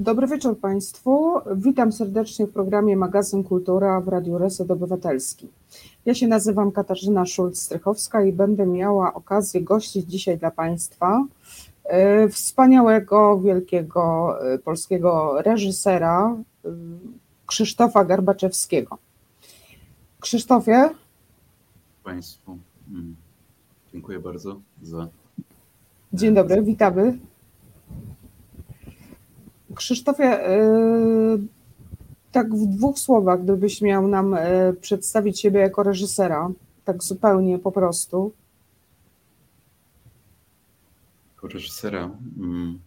Dobry wieczór Państwu. Witam serdecznie w programie Magazyn Kultura w Radiu Reset Obywatelski. Ja się nazywam Katarzyna Szulc-Strychowska i będę miała okazję gościć dzisiaj dla Państwa e, wspaniałego, wielkiego e, polskiego reżysera e, Krzysztofa Garbaczewskiego. Krzysztofie? Państwu, mm, dziękuję bardzo za. Dzień dobry, witamy. Krzysztofie, y, tak w dwóch słowach, gdybyś miał nam y, przedstawić siebie jako reżysera, tak zupełnie po prostu. Jako reżysera. Mm,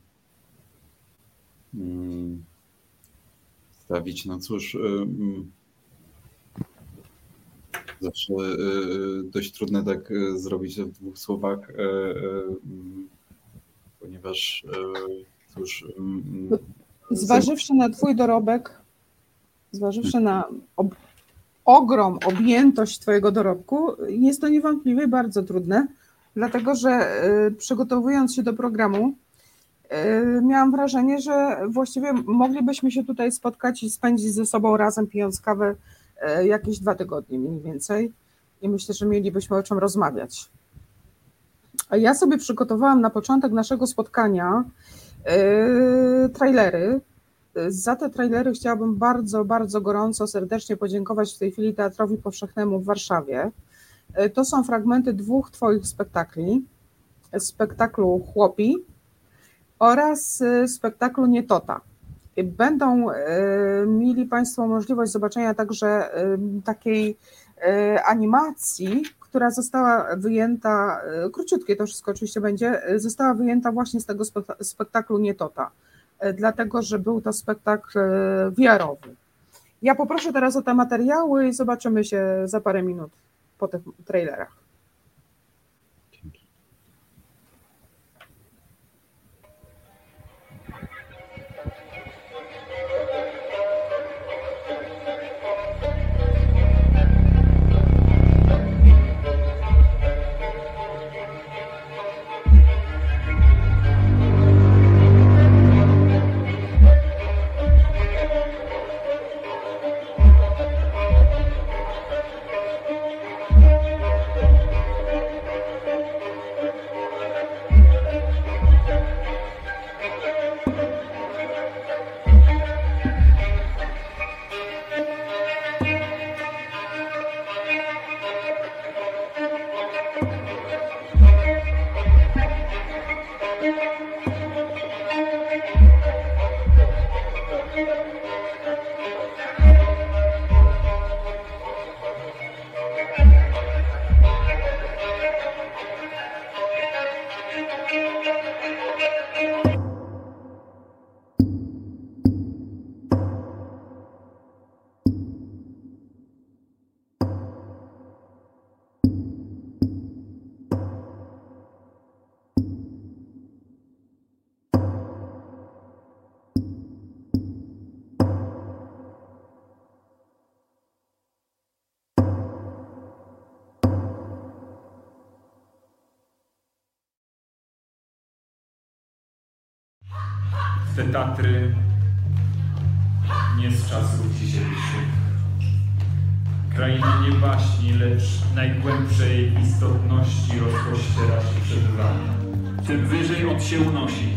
mm, stawić, no cóż. Y, mm, zawsze dość trudne tak zrobić w dwóch słowach, mm, ponieważ cóż. Zważywszy na Twój dorobek, zważywszy na ob ogrom, objętość Twojego dorobku, jest to niewątpliwie bardzo trudne, dlatego że y, przygotowując się do programu, y, miałam wrażenie, że właściwie moglibyśmy się tutaj spotkać i spędzić ze sobą razem pijąc kawę y, jakieś dwa tygodnie mniej więcej i myślę, że mielibyśmy o czym rozmawiać. A ja sobie przygotowałam na początek naszego spotkania trailery. Za te trailery chciałabym bardzo, bardzo gorąco, serdecznie podziękować w tej chwili Teatrowi Powszechnemu w Warszawie. Yy, to są fragmenty dwóch Twoich spektakli. Spektaklu Chłopi oraz yy, spektaklu Nietota. Będą mieli Państwo możliwość zobaczenia także takiej animacji, która została wyjęta, e, króciutkie to wszystko oczywiście będzie, e, została wyjęta właśnie z tego spektaklu Nietota, e, dlatego że był to spektakl wiarowy. Ja poproszę teraz o te materiały i zobaczymy się za parę minut po tych trailerach. Te Tatry nie z czasów dzisiejszych. Kraina nie baśni, lecz najgłębszej istotności rozpościera się przed wami. Tym wyżej od się unosi.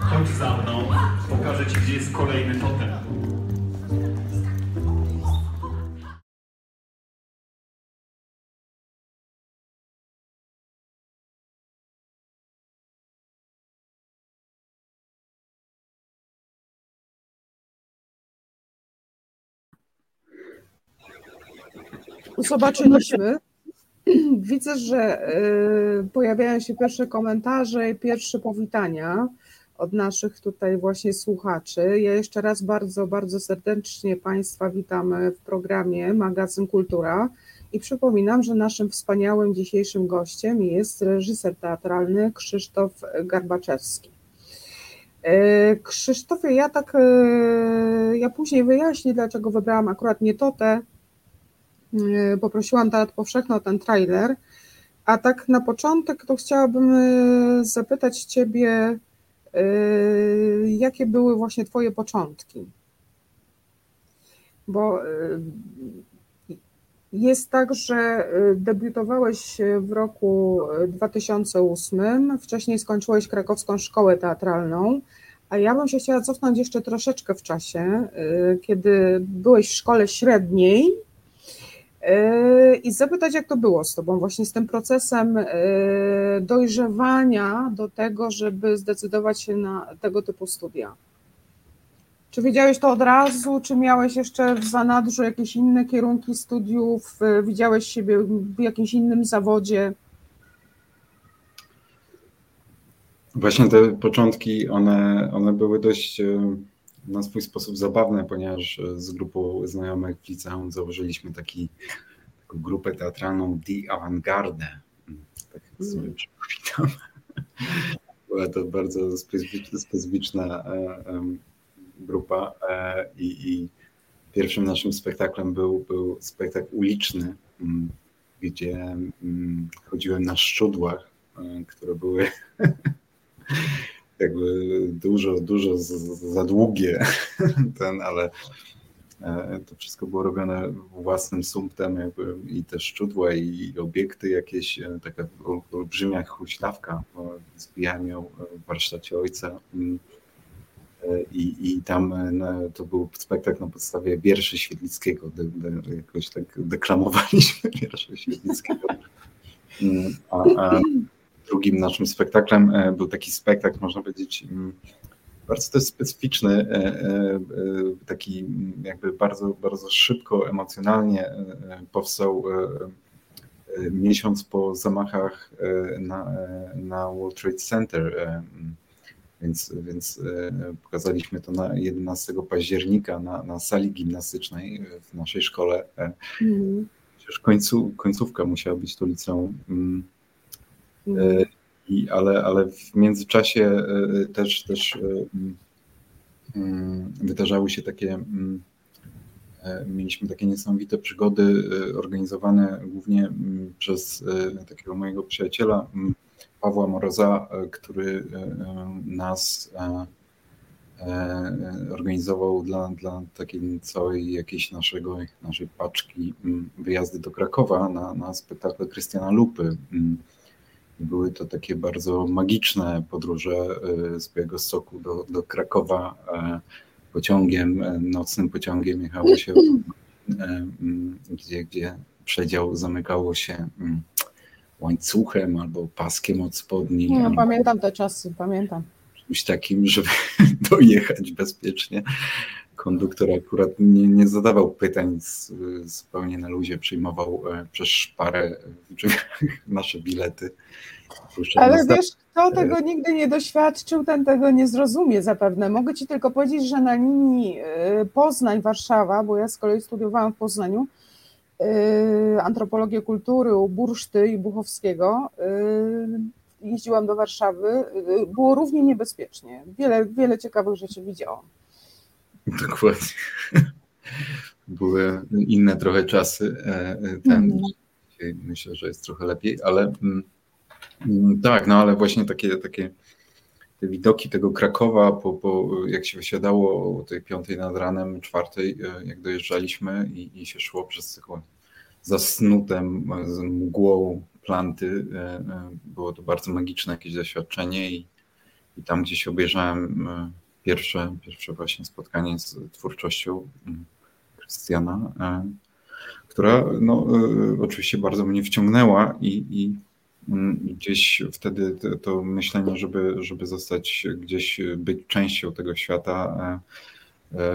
Chodź za mną, pokażę ci, gdzie jest kolejny totem. Zobaczyliśmy. Widzę, że y, pojawiają się pierwsze komentarze i pierwsze powitania od naszych tutaj właśnie słuchaczy. Ja jeszcze raz bardzo, bardzo serdecznie Państwa witam w programie Magazyn Kultura i przypominam, że naszym wspaniałym dzisiejszym gościem jest reżyser teatralny Krzysztof Garbaczewski. Y, Krzysztofie, ja tak, y, ja później wyjaśnię, dlaczego wybrałam akurat nie to te, Y, poprosiłam Teatr Powszechny o ten trailer, A tak na początek to chciałabym e, zapytać Ciebie, e, jakie były właśnie Twoje początki? Bo jest tak, że debiutowałeś w roku 2008, wcześniej skończyłeś krakowską szkołę teatralną, a ja bym się chciała cofnąć jeszcze troszeczkę w czasie, kiedy byłeś w szkole średniej i zapytać, jak to było z Tobą, właśnie z tym procesem yy, dojrzewania do tego, żeby zdecydować się na tego typu studia. Czy wiedziałeś to od razu, czy miałeś jeszcze w zanadrzu jakieś inne kierunki studiów, yy, widziałeś siebie w jakimś innym zawodzie? Właśnie te początki, one, one były dość na swój sposób zabawne, ponieważ e, z grupą znajomych w liceum założyliśmy taki, taką grupę teatralną Die Avantgarde. Tak jak sobie mm. przypominam. Była to bardzo specyficzna e, grupa e, i, i pierwszym naszym spektaklem był, był spektakl uliczny, gdzie chodziłem na szczudłach, które były jakby dużo, dużo za długie ten, ale e, to wszystko było robione własnym sumptem jakby i te szczudła i obiekty jakieś, e, taka olbrzymia huśtawka, zbijałem ją w warsztacie ojca mm, e, i, i tam to był spektakl na podstawie wierszy Świetlickiego, de, de, jakoś tak deklamowaliśmy wiersze Świetlickiego. Mm, a, a drugim naszym spektaklem e, był taki spektakl, można powiedzieć, mm, bardzo też specyficzny, e, e, taki jakby bardzo, bardzo szybko, emocjonalnie powstał miesiąc po zamachach na, na World Trade Center. Więc, więc pokazaliśmy to na 11 października na, na sali gimnastycznej w naszej szkole. Mm. Przecież końcu, końcówka musiała być to liceum. Mm. E, I, ale, ale w międzyczasie e, też, też e, mm, wydarzały się takie, mm, mieliśmy takie niesamowite przygody organizowane głównie mm, przez takiego mojego przyjaciela Pawła Moroza, który nas organizował dla, dla takiej całej jakiejś naszego, naszej paczki wyjazdy do Krakowa na, na spektakle Krystiana Lupy. Były to takie bardzo magiczne podróże e, z Białego Stoku do, do Krakowa e, pociągiem, e, nocnym pociągiem jechało się, gdzie, gdzie przedział zamykało się łańcuchem albo paskiem od spodni. No, pamiętam te czasy, pamiętam. Czymś takim, żeby dojechać bezpiecznie. Konduktor akurat nie, nie zadawał pytań, zupełnie na luzie przyjmował przez szparę drzwiach nasze bilety. Ale wiesz, kto tego nigdy nie doświadczył, ten tego nie zrozumie zapewne. Mogę Ci tylko powiedzieć, że na linii y, Poznań-Warszawa, bo ja z kolei studiowałam w Poznaniu, antropologię kultury u Burszty i Buchowskiego, jeździłam do Warszawy, było równie niebezpiecznie. Wiele, wiele ciekawych rzeczy widziałam. Dokładnie. Były inne trochę czasy. E, e, ten, mm. Myślę, że jest trochę lepiej, ale mm, Mm, tak, no ale właśnie takie, takie te widoki tego Krakowa, po, po, jak się wysiadało o tej piątej nad ranem, czwartej, e, jak dojeżdżaliśmy i, i się szło przez taką zasnutem, z mgłą planty, było to bardzo magiczne jakieś doświadczenie i, i tam gdzieś obejrzałem pierwsze, pierwsze właśnie spotkanie z twórczością mm, Krystiana, która no, oczywiście bardzo mnie wciągnęła i, i Mm, gdzieś wtedy to, to, myślenie, żeby, żeby zostać gdzieś, być częścią tego świata,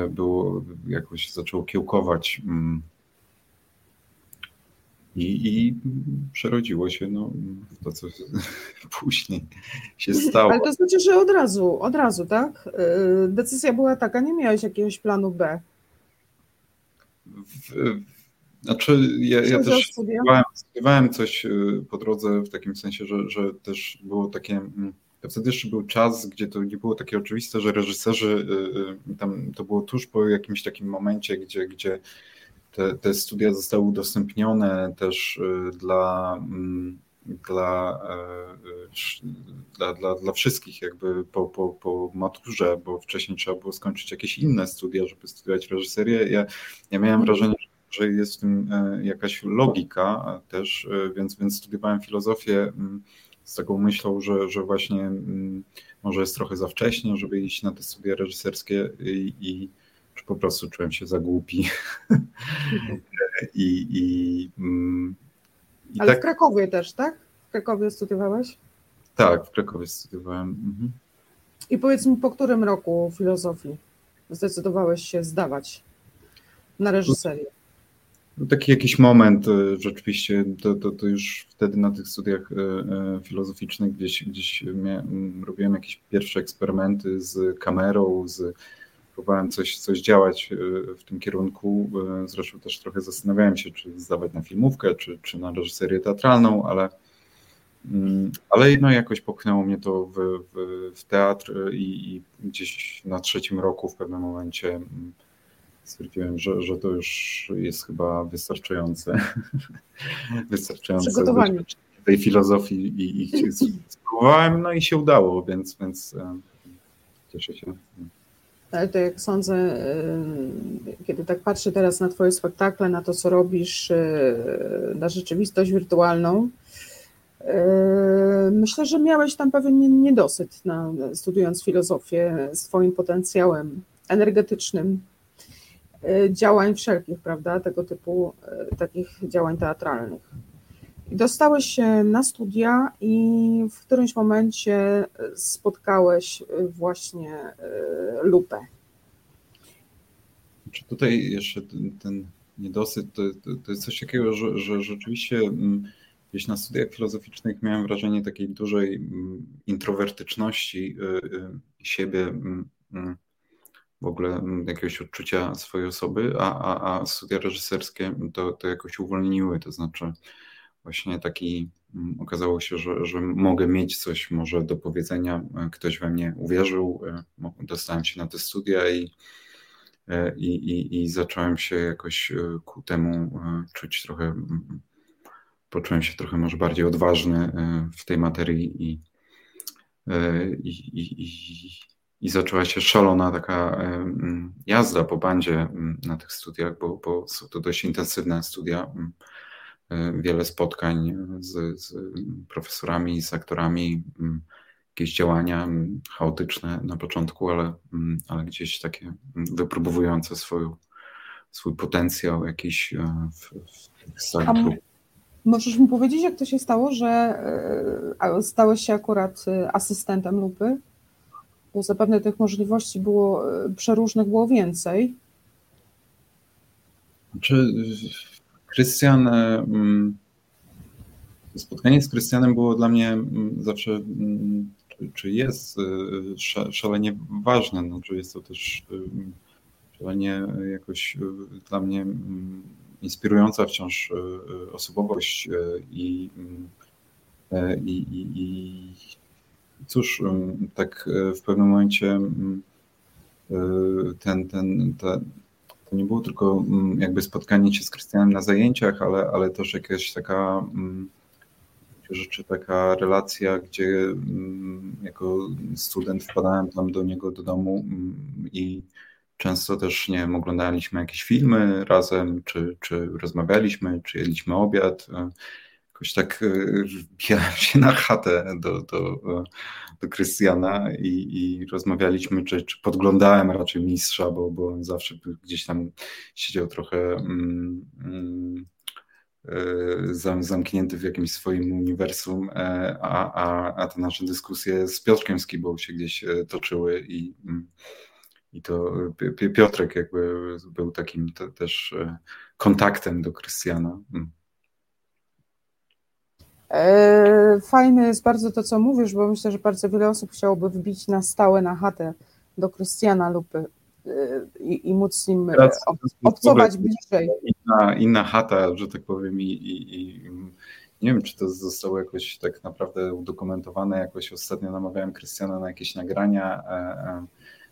było jakoś zaczęło kiełkować. I, i przerodziło się no, to, co później się stało. Ale to znaczy, że od razu, od razu, tak? E, decyzja była taka, nie miałeś jakiegoś planu B. W, znaczy, ja, ja też studiowałem, studiowałem, coś y, po drodze w takim sensie, że, że też było takie. Mm, wtedy jeszcze był czas, gdzie to nie było takie oczywiste, że reżyserzy, y, y, tam to było tuż po jakimś takim momencie, gdzie, gdzie te, te studia zostały udostępnione też dla, mm, dla, dla, dla, dla wszystkich jakby po, po, po maturze, bo wcześniej trzeba było skończyć jakieś inne studia, żeby studiować reżyserię. Ja, ja miałem wrażenie, że jest w tym jakaś logika też, więc, więc studiowałem filozofię mm, z taką myślą, że, że właśnie mm, może jest trochę za wcześnie, żeby iść na te studia reżyserskie i, i po prostu czułem się za głupi. I, i, mm, i Ale tak, w Krakowie też, tak? W Krakowie studiowałeś? Tak, w Krakowie studiowałem. Mhm. I powiedz mi, po którym roku filozofii zdecydowałeś się zdawać na reżyserię? No, taki jakiś moment e, rzeczywiście, to, to, to, już wtedy na tych studiach e, e, filozoficznych gdzieś, gdzieś robiłem jakieś pierwsze eksperymenty z kamerą, z, próbowałem coś, coś działać w tym kierunku. Zresztą też trochę zastanawiałem się, czy zdawać na filmówkę, czy, czy na reżyserię teatralną, ale, mm, ale no jakoś popchnęło mnie to w, w, w teatr i, i gdzieś na trzecim roku w pewnym momencie mm, stwierdziłem, że, że to już jest chyba wystarczające. wystarczające Przygotowanie. tej filozofii i, i spróbowałem, no i się udało, więc, więc e, cieszę się. Ale to jak sądzę, e, kiedy tak patrzę teraz na Twoje spektakle, na to, co robisz, e, na rzeczywistość wirtualną, myślę, że miałeś tam pewien niedosyt, na, studiując filozofię, z Twoim potencjałem energetycznym, działań wszelkich, prawda, tego typu takich działań teatralnych. Dostałeś się na studia i w którymś momencie spotkałeś właśnie e, lupę. Czy tutaj jeszcze ten, ten niedosyt to, to, to, jest coś takiego, że, że rzeczywiście mm, gdzieś na studiach filozoficznych miałem wrażenie takiej dużej mm, introwertyczności siebie mm, w ogóle jakiegoś odczucia swojej osoby, a, a, a studia reżyserskie to, to jakoś uwolniły, to znaczy właśnie taki mm, okazało się, że, że mogę mieć coś może do powiedzenia, e, ktoś we mnie uwierzył, e, dostałem się na te studia i, e, i, i, i zacząłem się jakoś ku temu czuć trochę, poczułem się trochę może bardziej odważny w tej materii i, i, i, i i zaczęła się szalona taka jazda po bandzie na tych studiach, bo, bo są to dość intensywne studia. Wiele spotkań z, z profesorami, z aktorami, jakieś działania chaotyczne na początku, ale, ale gdzieś takie wypróbowujące swój, swój potencjał jakiś e, w, w tych salach. Możesz mi powiedzieć, jak to się stało, że e, stałeś się akurat e, asystentem lupy? bo zapewne tych możliwości było przeróżnych, było więcej. Czy Krystian, e, mm, spotkanie z Krystianem było dla mnie mm, zawsze, mm, czy, jest e, szalenie ważne, no, czy jest to też szalenie jakoś dla mnie inspirująca wciąż osobowość i, i, i, i cóż, tak e, w pewnym momencie e, ten, ten, ten, to nie było tylko jakby spotkanie się z Krystianem na zajęciach, ale, ale też jakaś taka rzeczy, taka relacja, gdzie jako student wpadałem tam do niego do domu i często też, nie wiem, oglądaliśmy jakieś filmy razem, czy, czy rozmawialiśmy, czy jedliśmy obiad jakoś tak e, wbijałem się na chatę do, do, do Krystiana i, i rozmawialiśmy, czy, czy podglądałem raczej mistrza, bo, bo on zawsze gdzieś tam siedział trochę mm, mm, e, zamknięty w jakimś swoim uniwersum, e, a, a, a te nasze dyskusje z Piotrkiem Skibą się gdzieś toczyły i, mm, i to Piotrek jakby był takim też kontaktem do Krystiana. E, fajne jest bardzo to, co mówisz, bo myślę, że bardzo wiele osób chciałoby wbić na stałe na chatę do Krystiana lub e, i, i móc z nim Teraz, obcować bliżej. Inna, inna chata, że tak powiem, i, i, i, nie wiem, czy to zostało jakoś tak naprawdę udokumentowane. Jakoś ostatnio namawiałem Krystiana na jakieś nagrania,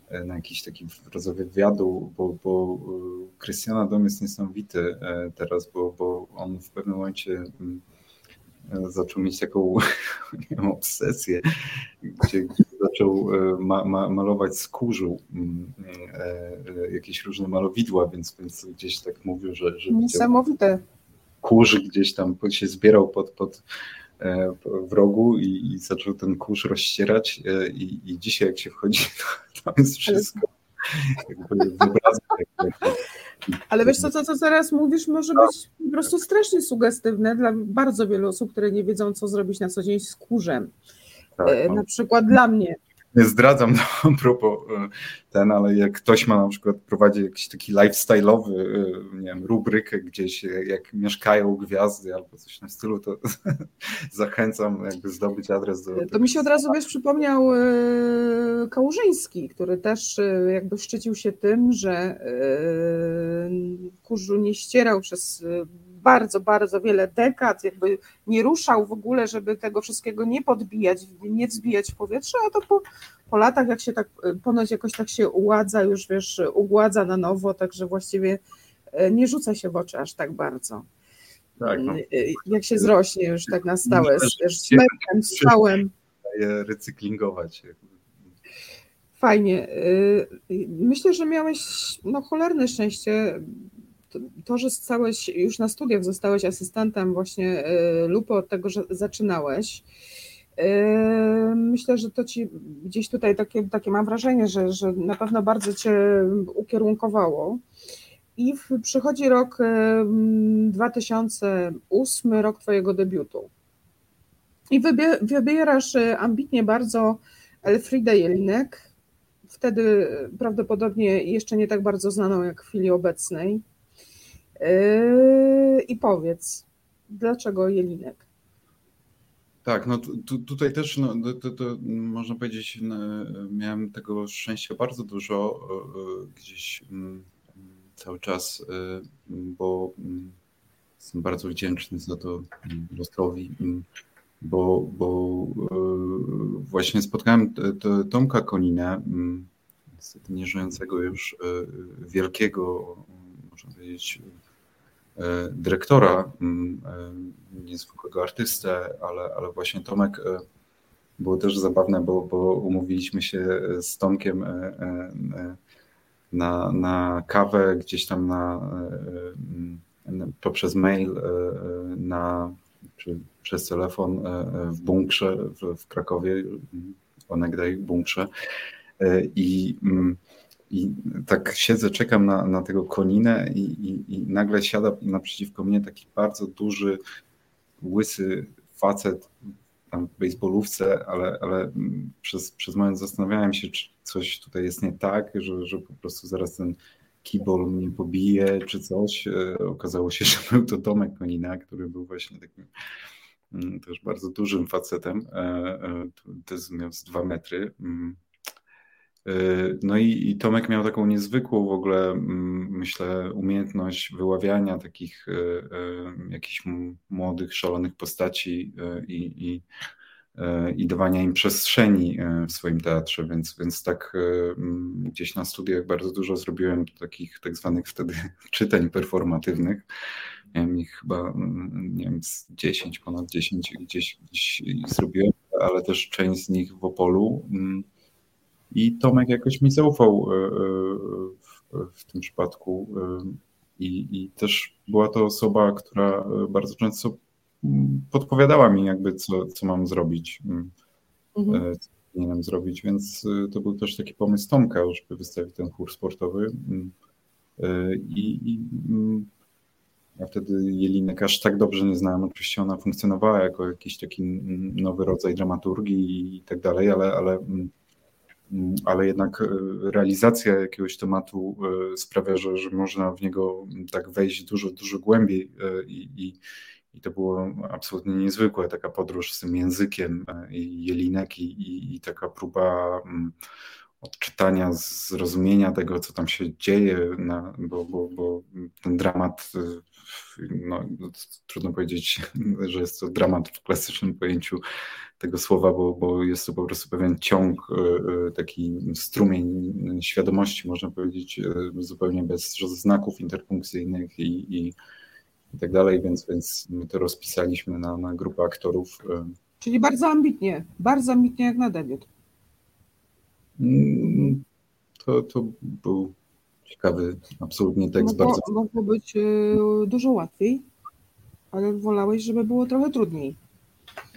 e, na jakiś taki rodzaj wywiadu, bo, bo Krystiana dom jest niesamowity teraz, bo, bo on w pewnym momencie zaczął mieć taką nie wiem, obsesję, gdzie zaczął ma, ma, malować kurzu mm, jakieś różne malowidła, więc, więc gdzieś tak mówił, że, że Niesamowite. kurz gdzieś tam się zbierał pod, pod w rogu i, i zaczął ten kurz rozścierać i, i dzisiaj jak się wchodzi, to tam jest wszystko ale wiesz co, co, co teraz mówisz, może być po prostu strasznie sugestywne dla bardzo wielu osób, które nie wiedzą, co zrobić na co dzień z kurzem. Tak, e, no. Na przykład dla mnie nie zdradzam no, propos e, ten, ale jak ktoś ma na przykład, prowadzi jakiś taki lifestyle'owy, e, nie wiem, rubrykę gdzieś, e, jak mieszkają gwiazdy albo coś na stylu, to zachęcam jakby zdobyć adres do... To mi się od razu, wiesz, przypomniał Kałużyński, który też jakby szczycił się tym, że kurzu nie ścierał przez bardzo, bardzo wiele dekad, jakby nie ruszał w ogóle, żeby tego wszystkiego nie podbijać, nie wzbijać w powietrze, a to po, po latach, jak się tak, ponoć jakoś tak się uładza, już wiesz, ugładza na nowo, także właściwie e, nie rzuca się w oczy aż tak bardzo. Tak, no. E, jak się zrośnie już tak na stałe, z, z metrem, stałem. Recyklingować. Fajnie. E, myślę, że miałeś no, cholerne szczęście, to, że stałeś już na studiach, zostałeś asystentem właśnie e, Lupy od tego, że zaczynałeś. E, myślę, że to ci gdzieś tutaj takie, takie mam wrażenie, że, że na pewno bardzo cię ukierunkowało. I przychodzi rok 2008, e, rok twojego debiutu. I wybierasz ambitnie bardzo Elfridę Jelinek, wtedy prawdopodobnie jeszcze nie tak bardzo znaną jak w chwili obecnej. Yy, I powiedz, dlaczego Jelinek? Tak, no tu, tutaj też no, to, to, można powiedzieć, no, miałem tego szczęścia bardzo dużo gdzieś mm, cały czas, e, bo mm, jestem bardzo wdzięczny za to losowi, mm, bo, bo właśnie spotkałem Tomka Koninę, niestety nieżyjącego już, wielkiego, można powiedzieć, dyrektora, mm, e, niezwykłego artystę, ale, ale właśnie Tomek e, było też zabawne, bo, bo umówiliśmy się z Tomkiem na, na kawę gdzieś tam na, poprzez mail na, czy przez telefon w bunkrze w, w Krakowie, onegdaj bunkrze. I mm, i tak siedzę, czekam na, na tego koninę i, i, i nagle siada naprzeciwko mnie taki bardzo duży, łysy facet tam w baseballówce, ale, ale przez, przez moment zastanawiałem się, czy coś tutaj jest nie tak, że, że po prostu zaraz ten kibol mnie pobije, czy coś. E, okazało się, że był to Tomek Konina, który był właśnie takim mm, też bardzo dużym facetem. E, e, to jest miał z dwa metry. Y, no i, i, Tomek miał taką niezwykłą w ogóle, mm, myślę, umiejętność wyławiania takich y, y, jakichś młodych, szalonych postaci i, i, i dawania im przestrzeni w swoim teatrze, więc, więc tak mm, gdzieś na studiach bardzo dużo zrobiłem takich tak zwanych wtedy czytań performatywnych. Miałem ich chyba, mm, nie wiem, z 10, ponad 10 gdzieś, gdzieś zrobiłem, ale też część z nich w Opolu. I Tomek jakoś mi zaufał e, e, w, tym przypadku. E, I, I, też była to osoba, która bardzo często mm, podpowiadała mi, jakby co, co mam zrobić, mm, mhm. co powinienem zrobić, więc to był też taki pomysł Tomka, żeby wystawić ten chór sportowy. Mm, I, i ja wtedy Jelinek aż tak dobrze nie znałem. Oczywiście ona funkcjonowała jako jakiś taki nowy rodzaj dramaturgii i tak dalej, ale, ale ale jednak e, realizacja jakiegoś tematu e, sprawia, że, że można w niego tak wejść dużo, dużo głębiej e, i, i, i to było absolutnie niezwykłe, taka podróż z tym językiem i jelinek i, i, i taka próba mm, odczytania, zrozumienia tego, co tam się dzieje, na, bo, bo, bo ten dramat, no, trudno powiedzieć, że jest to dramat w klasycznym pojęciu tego słowa, bo, bo jest to po prostu pewien ciąg, e, e, taki strumień świadomości, można powiedzieć, e, zupełnie bez znaków interpunkcyjnych i, i i tak dalej, więc, więc my to rozpisaliśmy na, na grupę aktorów. Czyli bardzo ambitnie, bardzo ambitnie jak na debiut. Mm, to, to był ciekawy, absolutnie tekst. Mogło, bardzo... mogło być dużo łatwiej, ale wolałeś, żeby było trochę trudniej.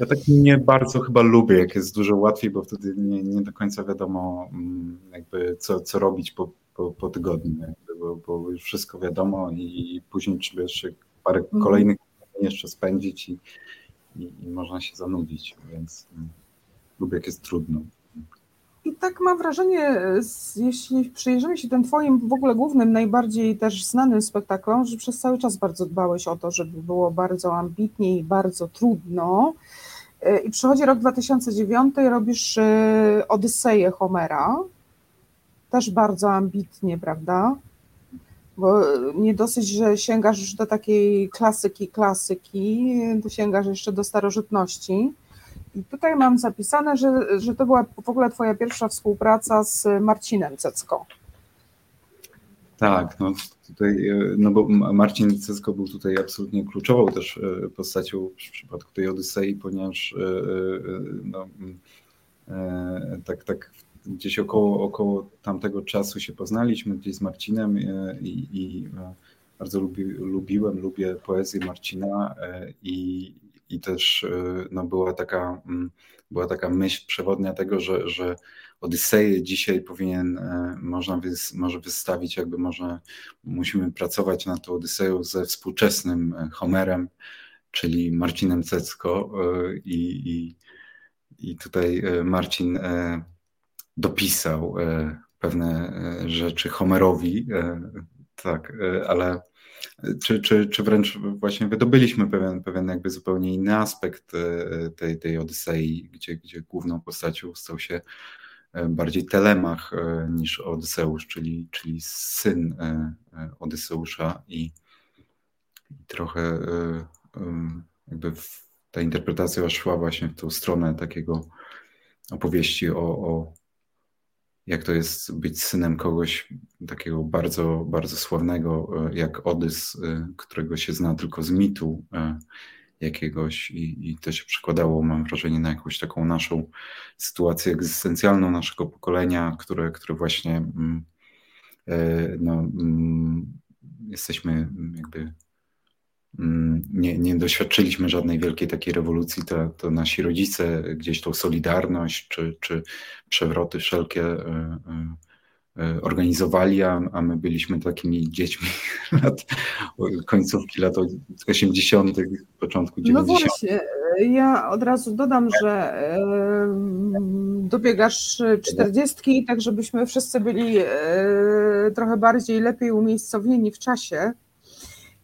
Ja tak nie bardzo chyba lubię, jak jest dużo łatwiej, bo wtedy nie, nie do końca wiadomo, mm, jakby co, co robić po, po, po tygodniu, jakby, bo, bo, już wszystko wiadomo i później trzeba jeszcze parę mhm. kolejnych jeszcze spędzić i, i, i, można się zanudzić, więc mm, lubię, jak jest trudno. I tak mam wrażenie, jeśli przyjrzymy się tym twoim w ogóle głównym, najbardziej też znanym spektaklom, że przez cały czas bardzo dbałeś o to, żeby było bardzo ambitnie i bardzo trudno. E, I przychodzi rok 2009 i robisz e, Odyseję Homera, też bardzo ambitnie, prawda? Bo nie dosyć, że sięgasz już do takiej klasyki, klasyki, to sięgasz jeszcze do starożytności. Tutaj mam zapisane, że, że to była w ogóle Twoja pierwsza współpraca z Marcinem Cecko. Tak, no tutaj, e, no bo Marcin Cecko był tutaj absolutnie kluczową też e, postacią w przypadku tej Odysei, ponieważ e, no, tak, tak gdzieś około, około tamtego czasu się poznaliśmy gdzieś z Marcinem i, i bardzo lubi, lubiłem, lubię poezję Marcina i, i też y, no, była, taka, mm, była taka myśl przewodnia tego, że, że Odyseję dzisiaj powinien, e, można wys, może wystawić, jakby można, musimy pracować nad tą Odyseją ze współczesnym e, Homerem, czyli Marcinem Cecko e, i, i, i tutaj Marcin dopisał pewne rzeczy Homerowi, tak, ale czy, czy, czy wręcz właśnie wydobyliśmy pewien, pewien jakby zupełnie inny aspekt e, tej, tej Odysei, gdzie, gdzie główną postacią stał się e, bardziej Telemach e, niż Odyseusz, czyli, czyli syn Odyseusza i, trochę jakby ta interpretacja szła właśnie w tą stronę takiego opowieści o, o jak to jest być synem kogoś takiego bardzo, bardzo sławnego e, jak Odys, e, którego się zna tylko z mitu e, jakiegoś i, i to się przekładało, mam wrażenie, na jakąś taką naszą sytuację egzystencjalną naszego pokolenia, które, które właśnie mm, no, mm, jesteśmy jakby Mm, nie, nie doświadczyliśmy żadnej wielkiej takiej rewolucji, to, to nasi rodzice gdzieś tą solidarność czy, czy przewroty wszelkie e, e, e, organizowali, a, a my byliśmy takimi dziećmi lat, końcówki lat 80., początku 90. No właśnie, ja od razu dodam, że dobiegasz czterdziestki, tak żebyśmy wszyscy byli trochę bardziej lepiej umiejscowieni w czasie.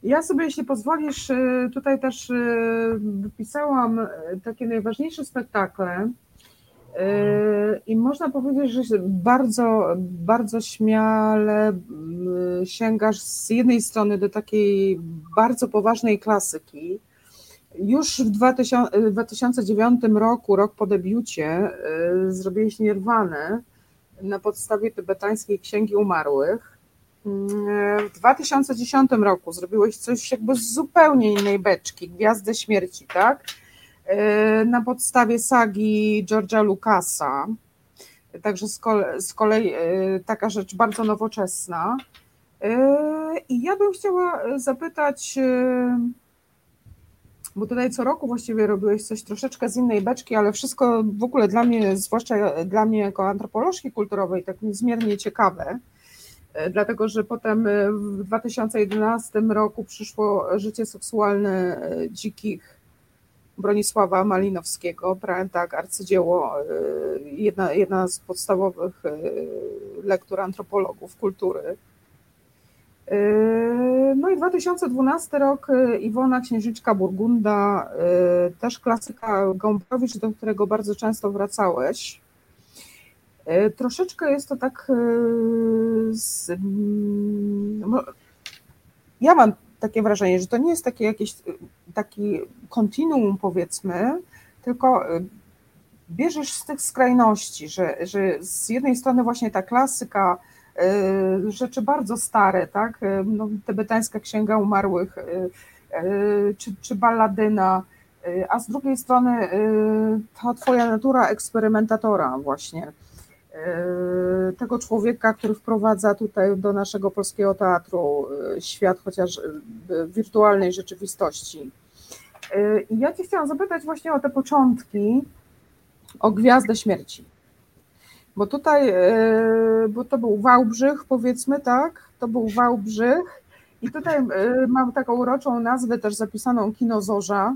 Ja sobie, jeśli pozwolisz, y, tutaj też y, wypisałam y, takie najważniejsze spektakle. I można powiedzieć, że bardzo, bardzo śmiale sięgasz z jednej strony do takiej bardzo poważnej klasyki. Już w 2009 roku, rok po debiucie, zrobiłeś Nirwanę na podstawie tybetańskiej Księgi Umarłych w 2010 roku zrobiłeś coś jakby z zupełnie innej beczki, Gwiazdę Śmierci, tak? E, na podstawie sagi George'a Lucasa. Także z, kolei, z kolei taka rzecz bardzo nowoczesna. E, I ja bym chciała zapytać, e, bo tutaj co roku właściwie robiłeś coś troszeczkę z innej beczki, ale wszystko w ogóle dla mnie, zwłaszcza dla mnie jako antropolożki kulturowej, tak niezmiernie ciekawe. E, dlatego że potem e, w 2011 roku przyszło życie seksualne e, dzikich Bronisława Malinowskiego, tak, arcydzieło, jedna, jedna z podstawowych lektur antropologów kultury. No i 2012 rok Iwona Księżniczka Burgunda, też klasyka Gąbrowicz, do którego bardzo często wracałeś. E, troszeczkę jest to tak. E, z, mm, ja mam takie wrażenie, że to nie jest takie jakieś taki kontinuum, powiedzmy, tylko e, bierzesz z tych skrajności, że, że z jednej strony właśnie ta klasyka, rzeczy bardzo stare, tak, no, tybetańska księga umarłych, czy, czy balladyna, a z drugiej strony ta twoja natura eksperymentatora właśnie, tego człowieka, który wprowadza tutaj do naszego polskiego teatru świat chociaż wirtualnej rzeczywistości. I ja Cię chciałam zapytać właśnie o te początki, o Gwiazdę Śmierci. Bo tutaj, e, bo to był Wałbrzych, powiedzmy tak, to był Wałbrzych i tutaj e, mam taką uroczą nazwę też zapisaną Kino Zorza.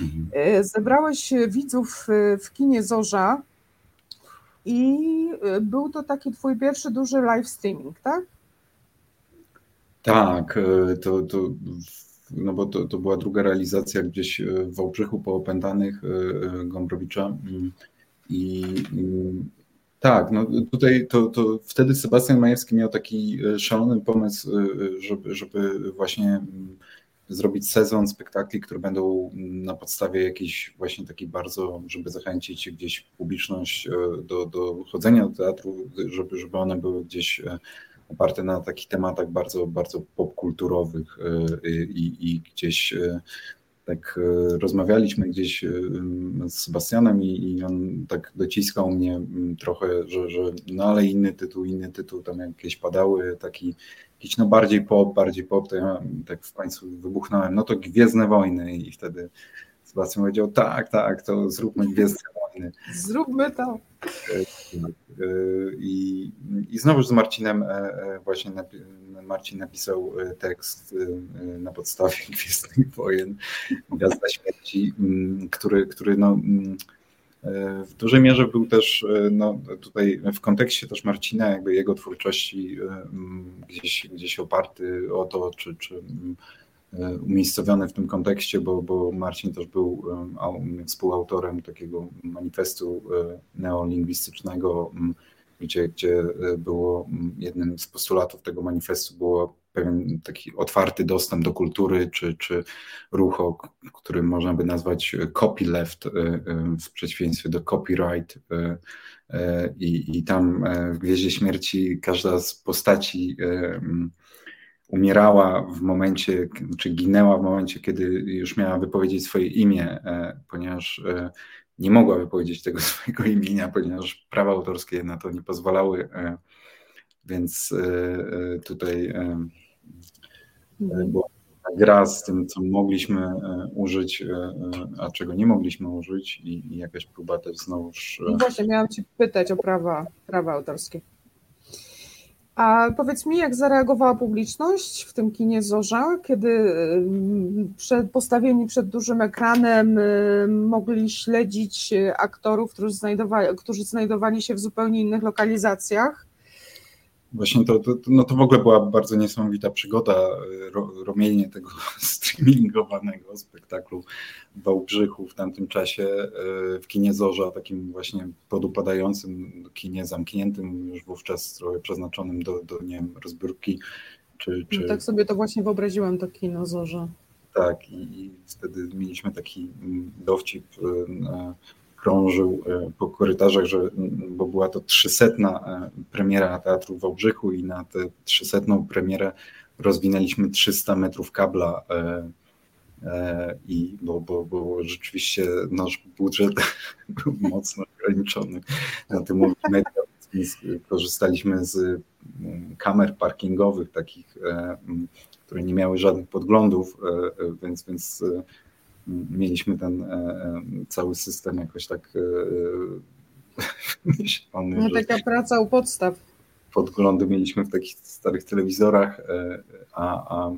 Mhm. E, zebrałeś widzów w kinie Zorza i był to taki twój pierwszy duży live streaming, tak? Tak, to, to no bo to, to była druga realizacja gdzieś w Wałbrzychu po opętanych Gombrowicza i, tak, no tutaj to, to wtedy Sebastian Majewski miał taki szalony pomysł, żeby, żeby właśnie mm, zrobić sezon spektakli, które będą na podstawie jakiejś właśnie takiej bardzo, żeby zachęcić gdzieś publiczność e, do, do chodzenia do teatru, żeby, żeby one były gdzieś oparte na takich tematach bardzo, bardzo popkulturowych i, i gdzieś tak e, rozmawialiśmy gdzieś e, z Sebastianem i, i, on tak dociskał mnie trochę, że, że no ale inny tytuł, inny tytuł, tam jakieś padały, taki jakiś no bardziej pop, bardziej pop, to ja tak w końcu wybuchnąłem, no to Gwiezdne Wojny i wtedy Sebastian powiedział, tak, tak, to zróbmy Gwiezdne Wojny. Zróbmy to. E, I, i znowu z Marcinem właśnie Marcin napisał e, tekst e, na podstawie Gwiezdnych Wojen, Gwiazda Śmierci, który, który no, e, w dużej mierze był też no, tutaj w kontekście też Marcina, jakby jego twórczości mm, gdzieś, gdzieś oparty o to, czy, czy umiejscowiony w tym kontekście, bo, bo Marcin też był współautorem takiego manifestu neolingwistycznego gdzie, gdzie e, było jednym z postulatów tego manifestu było pewien taki otwarty dostęp do kultury, czy, czy ruch, który można by nazwać copyleft e, e, w przeciwieństwie do copyright. I, I tam w Gwieździe Śmierci każda z postaci mm, umierała w momencie, czy ginęła w momencie, kiedy już miała wypowiedzieć swoje imię, ponieważ nie mogła wypowiedzieć tego swojego imienia, ponieważ prawa autorskie na to nie pozwalały, e, więc e, e, tutaj mhm. była gra z tym, co mogliśmy użyć, a czego nie mogliśmy użyć i, jakaś próba też znowuż... No właśnie, miałam Cię pytać o prawa, prawa autorskie. A powiedz mi, jak zareagowała publiczność w tym kinie Zorza, kiedy przed, postawieni przed dużym ekranem mogli śledzić aktorów, którzy znajdowali, którzy znajdowali się w zupełnie innych lokalizacjach? Właśnie to, to, no to w ogóle była bardzo niesamowita przygoda, ro, robienie tego streamingowanego spektaklu w Wałbrzychu w tamtym czasie e, w kinie Zorza, takim właśnie podupadającym kinie zamkniętym, już wówczas trochę przeznaczonym do, do nie wiem, rozbiórki. Czy, czy... No tak sobie to właśnie wyobraziłam, to kino Zorza. Tak, i, i wtedy mieliśmy taki mm, dowcip e, krążył e, po korytarzach, że, bo była to trzysetna e, premiera Teatru w Wałbrzychu i na tę trzysetną premierę rozwinęliśmy 300 metrów kabla e, i bo, bo, bo rzeczywiście nasz budżet był mocno ograniczony na tym multimedia, więc korzystaliśmy z mm, kamer parkingowych takich, które nie miały żadnych podglądów, więc, więc mieliśmy ten e, e, cały system jakoś tak myślony. No taka praca u podstaw. Podglądy mieliśmy w takich starych telewizorach, e, a, a,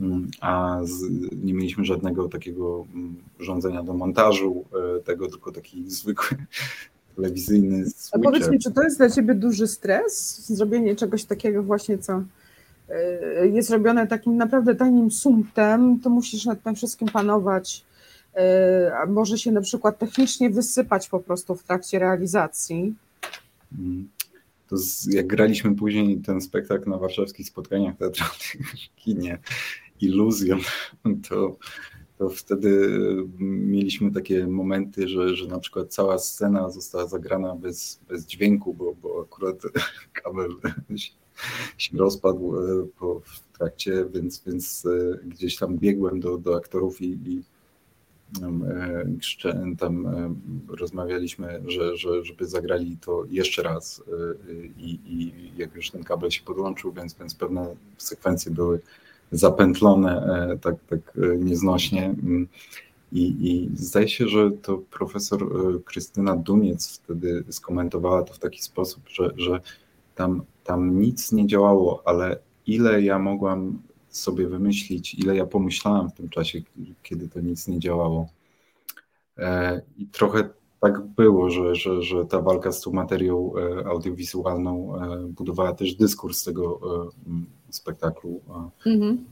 mm, a z, nie mieliśmy żadnego takiego mm, urządzenia do montażu tego, tylko taki zwykły telewizyjny. A powiedz mi, czy to jest dla ciebie duży stres, zrobienie czegoś takiego właśnie, co jest robione takim naprawdę tajnym sumptem, to musisz nad tym wszystkim panować. Y, a może się na przykład technicznie wysypać po prostu w trakcie realizacji. Mm. To z, jak graliśmy później ten spektakl na warszawskich spotkaniach teatralnych w kinie Iluzjon, to, to wtedy mieliśmy takie momenty, że, że na przykład cała scena została zagrana bez, bez dźwięku, bo, bo akurat kabel się rozpadł po, w trakcie, więc, więc gdzieś tam biegłem do, do aktorów i, i tam rozmawialiśmy, że, że, żeby zagrali to jeszcze raz i, i jak już ten kabel się podłączył, więc, więc pewne sekwencje były zapętlone tak, tak nieznośnie. Mm, I, I zdaje się, że to profesor Krystyna Duniec wtedy skomentowała to w taki sposób, że, że tam, tam nic nie działało, ale ile ja mogłam sobie wymyślić, ile ja pomyślałam w tym czasie, kiedy to nic nie działało. E, I trochę tak było, że, że, że ta walka z tą materią e, audiowizualną e, budowała też dyskurs tego spektaklu. Mhm.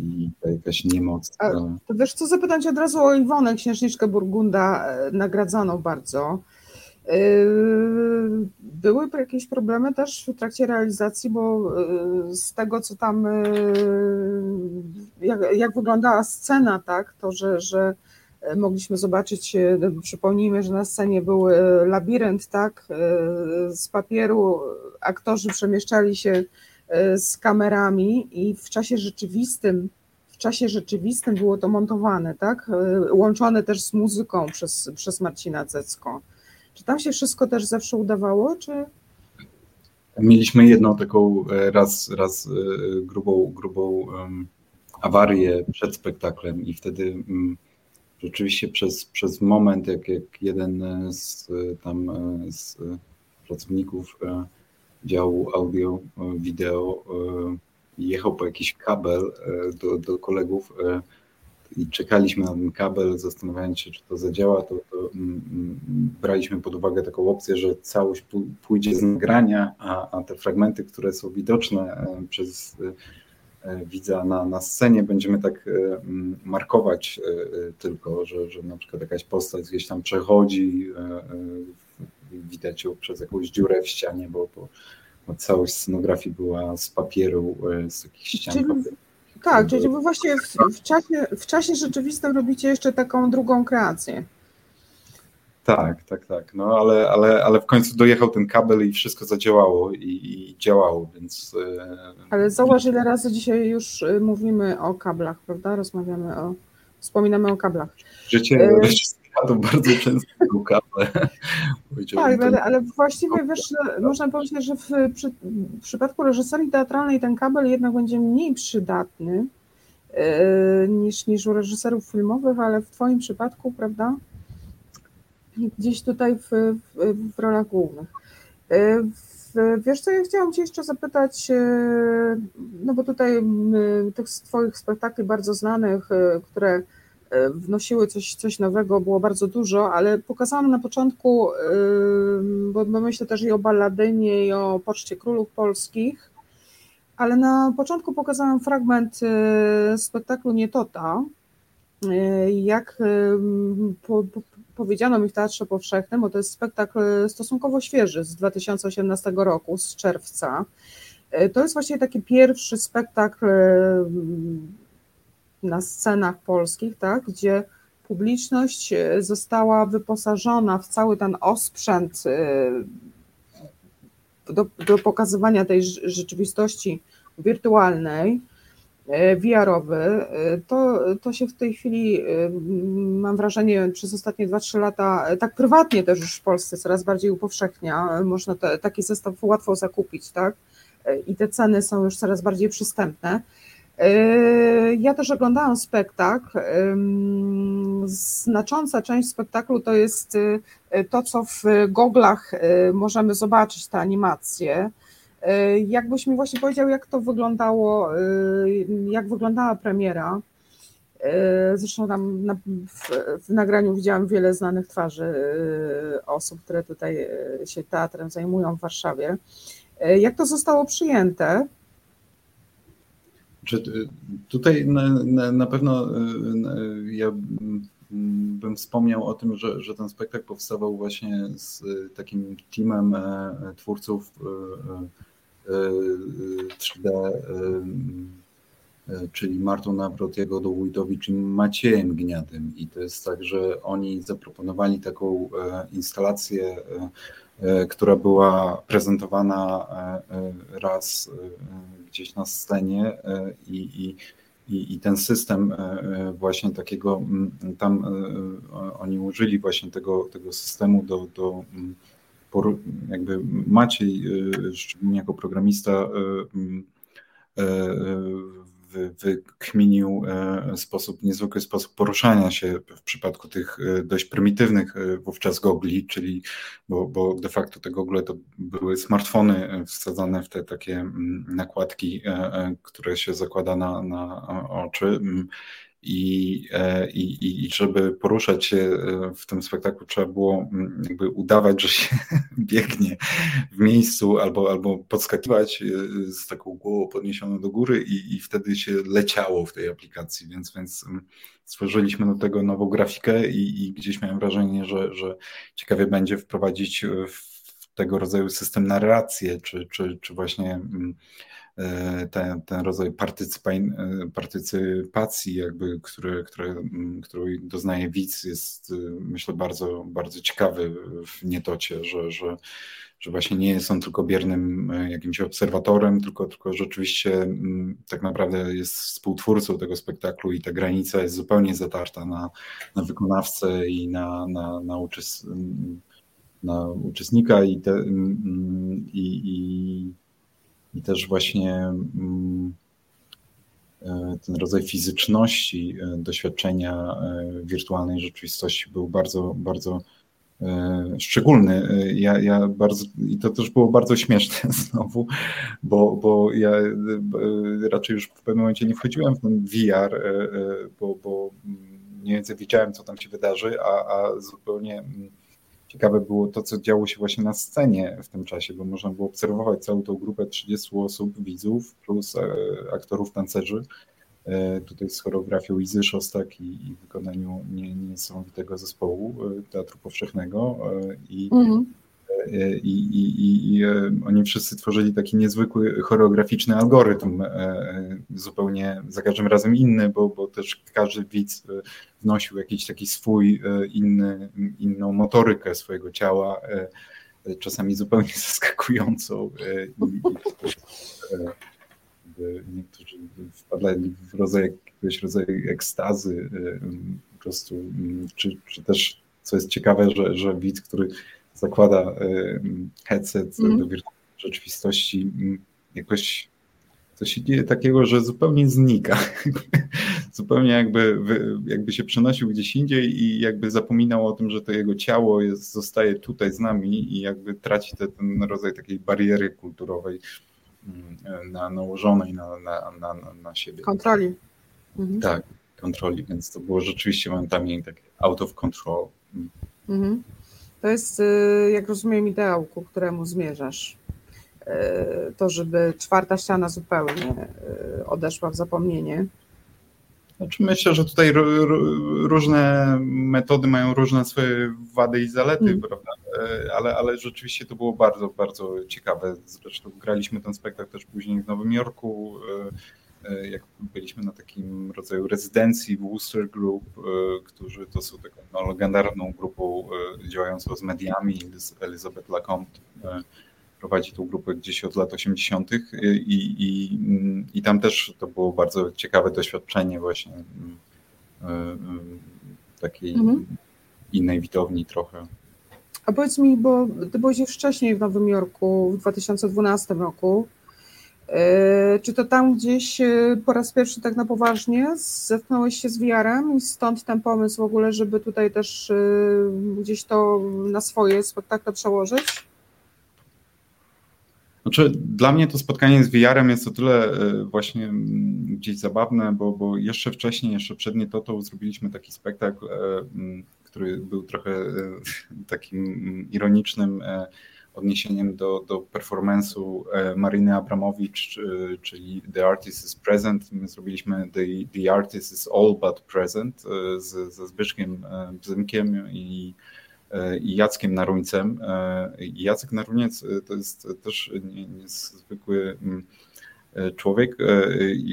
I jakaś niemoc. A, to wiesz co, zapytać od razu o Iwonę, księżniczkę Burgunda, nagradzaną bardzo. Yy, były jakieś problemy też w trakcie realizacji, bo yy, z tego, co tam, yy, jak, jak wyglądała scena, tak, to, że, że mogliśmy zobaczyć, przypomnijmy, że na scenie był labirynt, tak, z papieru aktorzy przemieszczali się z kamerami i w czasie rzeczywistym, w czasie rzeczywistym było to montowane, tak, łączone też z muzyką przez, przez Marcina Cecko. Czy tam się wszystko też zawsze udawało, czy... Mieliśmy jedną taką e, raz, raz e, grubą, grubą awarię przed spektaklem i wtedy um, rzeczywiście przez, przez moment, jak, jak jeden z tam z pracowników działu audio, wideo jechał po jakiś kabel do, do kolegów i czekaliśmy na ten kabel, zastanawiając się, czy to zadziała, to, to mm, mm, braliśmy pod uwagę taką opcję, że całość pójdzie z nagrania, a, a te fragmenty, które są widoczne e, przez e, e, widza na, na scenie, będziemy tak mm, markować tylko, że, że na przykład jakaś postać gdzieś tam przechodzi, widać ją przez jakąś dziurę w ścianie, bo, bo, bo całość scenografii była z papieru, z jakichś ścian Czyli... Tak, czyli wy właśnie w, w, czasie, w czasie rzeczywistym robicie jeszcze taką drugą kreację. Tak, tak, tak. No ale, ale, ale w końcu dojechał ten kabel i wszystko zadziałało i, i działało, więc. E, ale zauważ, ile razy dzisiaj już e, mówimy o kablach, prawda? Rozmawiamy o. Wspominamy o kablach. Życie e... to bardzo często kable. tak, ale, ale właściwie wiesz, można powiedzieć, że w, przy, w przypadku reżyserii teatralnej ten kabel jednak będzie mniej przydatny e, niż, niż u reżyserów filmowych, ale w Twoim przypadku, prawda? Gdzieś tutaj w, w, w rolach głównych. E, wiesz co, ja chciałam Cię jeszcze zapytać, e, no bo tutaj tych Twoich spektakli bardzo znanych, które wnosiły coś, coś nowego, było bardzo dużo, ale pokazałam na początku, bo myślę też i o Balladynie, i o Poczcie Królów Polskich, ale na początku pokazałam fragment e, spektaklu Nietota, e, jak po, po, powiedziano mi w Teatrze Powszechnym, bo to jest spektakl stosunkowo świeży z 2018 roku, z czerwca. To jest właśnie taki pierwszy spektakl na scenach polskich, tak, gdzie publiczność e, została wyposażona w cały ten osprzęt e, do, do pokazywania tej rzeczywistości wirtualnej, e, VR-owy, to, to się w tej chwili, mam wrażenie, przez ostatnie 2-3 lata, tak prywatnie też już w Polsce coraz bardziej upowszechnia. Można te, taki zestaw łatwo zakupić, tak? I te ceny są już coraz bardziej przystępne. Yy, ja też oglądałam spektakl. Znacząca część spektaklu to jest yy, to, co w goglach yy, możemy zobaczyć, te animacje. Jakbyś mi właśnie powiedział, jak to wyglądało, jak wyglądała premiera. Zresztą tam na, w, w, nagraniu widziałam wiele znanych twarzy osób, które tutaj się teatrem zajmują w Warszawie. Jak to zostało przyjęte? Czy y, tutaj na, na, na pewno y, ja bym wspomniał o tym, że, że ten spektakl powstawał właśnie z takim teamem e, twórców 3D, e, czyli Martą Nawrotiego do Wójtowicz i Maciejem Gniadym. I to jest tak, że oni zaproponowali taką instalację, która była prezentowana raz gdzieś na scenie i, i i, I, ten system właśnie takiego, tam oni użyli właśnie tego, tego systemu do, do jakby Maciej, szczególnie jako programista, wykminił e, sposób, niezwykły sposób poruszania się w przypadku tych e, dość prymitywnych e, wówczas gogli, czyli bo, bo de facto te gogle to były smartfony wsadzane w te takie mm, nakładki, które się zakłada na, na oczy i, e, i, I żeby poruszać się e, w tym spektaklu, trzeba było jakby udawać, że się biegnie w miejscu albo, albo podskakiwać e, z taką głową podniesioną do góry i, i wtedy się leciało w tej aplikacji, więc, więc stworzyliśmy do tego nową grafikę i, i gdzieś miałem wrażenie, że, że ciekawie będzie wprowadzić w tego rodzaju system narracji, czy, czy, czy właśnie ten, ten rodzaj e, partycypacji, jakby, który, który, której doznaje widz, jest e, myślę bardzo, bardzo ciekawy w nietocie, że, że, że właśnie nie jest on tylko biernym jakimś obserwatorem, tylko, tylko rzeczywiście tak naprawdę jest współtwórcą tego spektaklu i ta granica jest zupełnie zatarta na, na wykonawcę i na, na, na, uczes, na uczestnika i, te, i, i i też właśnie mm, e, ten rodzaj fizyczności e, doświadczenia e, wirtualnej rzeczywistości był bardzo, bardzo szczególny. Ja, ja bardzo, I to też było bardzo śmieszne znowu, bo, bo ja raczej już w pewnym momencie nie wchodziłem w ten VR, bo, bo mniej więcej wiedziałem, co tam się wydarzy, a, a zupełnie mm, ciekawe było to, co działo się właśnie na scenie w tym czasie, bo można było obserwować całą tą grupę 30 osób, widzów, plus e, aktorów, tancerzy, e, tutaj z choreografią Izy Szostak i, i wykonaniu niesamowitego zespołu e, Teatru Powszechnego i mhm. I, i, I, oni wszyscy tworzyli taki niezwykły choreograficzny algorytm, zupełnie za każdym razem inny, bo, bo też każdy widz wnosił jakiś taki swój inny, inną motorykę swojego ciała, czasami zupełnie zaskakującą. Niektórzy wpadali w rodzaj, jakiegoś rodzaju ekstazy, po prostu, czy, czy też, co jest ciekawe, że, że widz, który zakłada headset mm. do wirtualnej rzeczywistości, jakoś to się dzieje takiego, że zupełnie znika. zupełnie jakby, jakby się przenosił gdzieś indziej i jakby zapominał o tym, że to jego ciało jest, zostaje tutaj z nami i jakby traci te, ten rodzaj takiej bariery kulturowej na, nałożonej na, na, na, na siebie. Kontroli. Mhm. Tak, kontroli, więc to było rzeczywiście momentami takie out of control. Mhm. To jest, y, jak rozumiem, ideał, ku któremu zmierzasz. Y, to, żeby czwarta ściana zupełnie y, odeszła w zapomnienie. Znaczy myślę, że tutaj różne metody mają różne swoje wady i zalety, hmm. prawda? Ale, ale rzeczywiście to było bardzo, bardzo ciekawe. Zresztą graliśmy ten spektakl też później w Nowym Jorku. E, jak byliśmy na takim rodzaju rezydencji w Wooster Group, e, którzy to są taką no, legendarną grupą e, działającą z mediami. Elizabeth Lacombe prowadzi tą grupę gdzieś od lat 80. I, i, i tam też to było bardzo ciekawe doświadczenie właśnie takiej mhm. innej widowni trochę. A powiedz mi, bo ty byłeś już wcześniej w Nowym Jorku w 2012 roku. E, czy to tam gdzieś e, po raz pierwszy tak na poważnie zetknąłeś się z VR-em i stąd ten pomysł w ogóle, żeby tutaj też e, gdzieś to na swoje spektakle przełożyć? Znaczy, dla mnie to spotkanie z VR-em jest o tyle właśnie gdzieś zabawne, bo, bo jeszcze wcześniej, jeszcze przed Nietotą zrobiliśmy taki spektakl, który był trochę takim ironicznym odniesieniem do, do performance'u e, Mariny Abramowicz, czyli The Artist is Present. My zrobiliśmy The, The Artist is All But Present e, z, ze Zbyszkiem e, Bzymkiem i, i Jackiem Naruńcem. Jacek Naruniec to jest też niezwykły człowiek,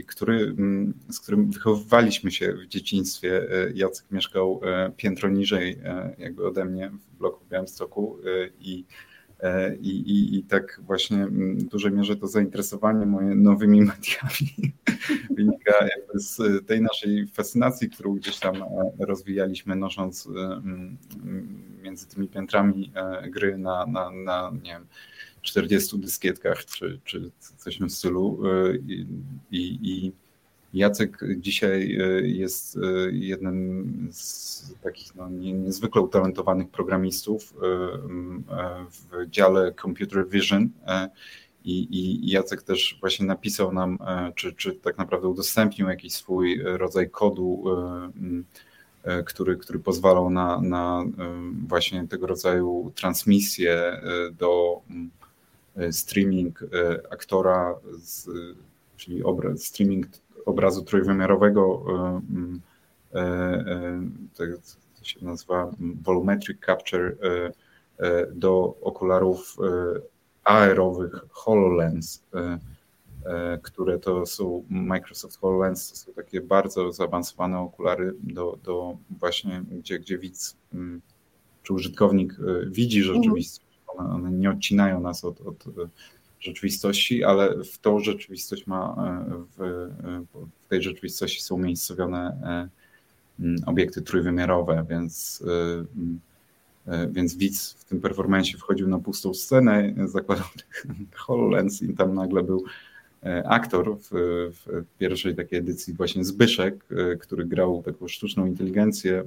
który, mm, z którym wychowywaliśmy się w dzieciństwie. Jacek mieszkał piętro niżej jakby ode mnie w bloku w Białymstoku i E, I, i, I tak właśnie w dużej mierze to zainteresowanie moje nowymi mediami wynika z tej naszej fascynacji, którą gdzieś tam e, rozwijaliśmy, nosząc e, między tymi piętrami gry na, na, na nie wiem, 40 dyskietkach czy, czy coś w stylu. I, i Jacek dzisiaj e, jest e, jednym z takich no, niezwykle utalentowanych programistów e, w dziale Computer Vision. I, i Jacek też właśnie napisał nam, czy, czy tak naprawdę udostępnił jakiś swój rodzaj kodu, który, który pozwalał na, na właśnie tego rodzaju transmisję do streaming aktora, z, czyli obraz, streaming obrazu trójwymiarowego, e, e, e, to się nazywa volumetric capture, do okularów aerowych HoloLens, które to są Microsoft HoloLens, to są takie bardzo zaawansowane okulary do, do właśnie, gdzie, gdzie widz czy użytkownik widzi mhm. rzeczywistość, one, one nie odcinają nas od, od rzeczywistości, ale w tą rzeczywistość ma, e, w, e, w tej rzeczywistości są umiejscowione e, obiekty trójwymiarowe, więc, więc widz w tym performencie wchodził na pustą scenę, zakładał HoloLens i tam nagle był aktor w, w pierwszej takiej edycji właśnie Zbyszek, który grał taką sztuczną inteligencję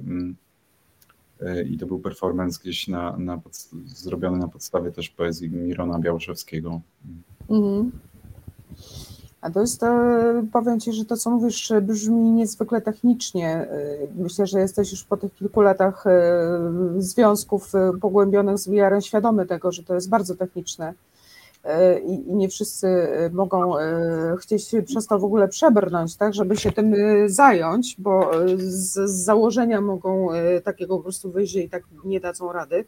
i to był performance gdzieś na, na zrobiony na podstawie też poezji Mirona Białoszewskiego. Mhm. A to jest, e, powiem Ci, że to, co mówisz, brzmi niezwykle technicznie. E, myślę, że jesteś już po tych kilku latach związków pogłębionych z VR-em świadomy tego, że to jest bardzo techniczne i nie wszyscy mogą e, chcieć przez to w ogóle przebrnąć, tak, żeby się tym e, zająć, bo e, z, z założenia mogą takiego po prostu wyjść i tak nie dadzą rady.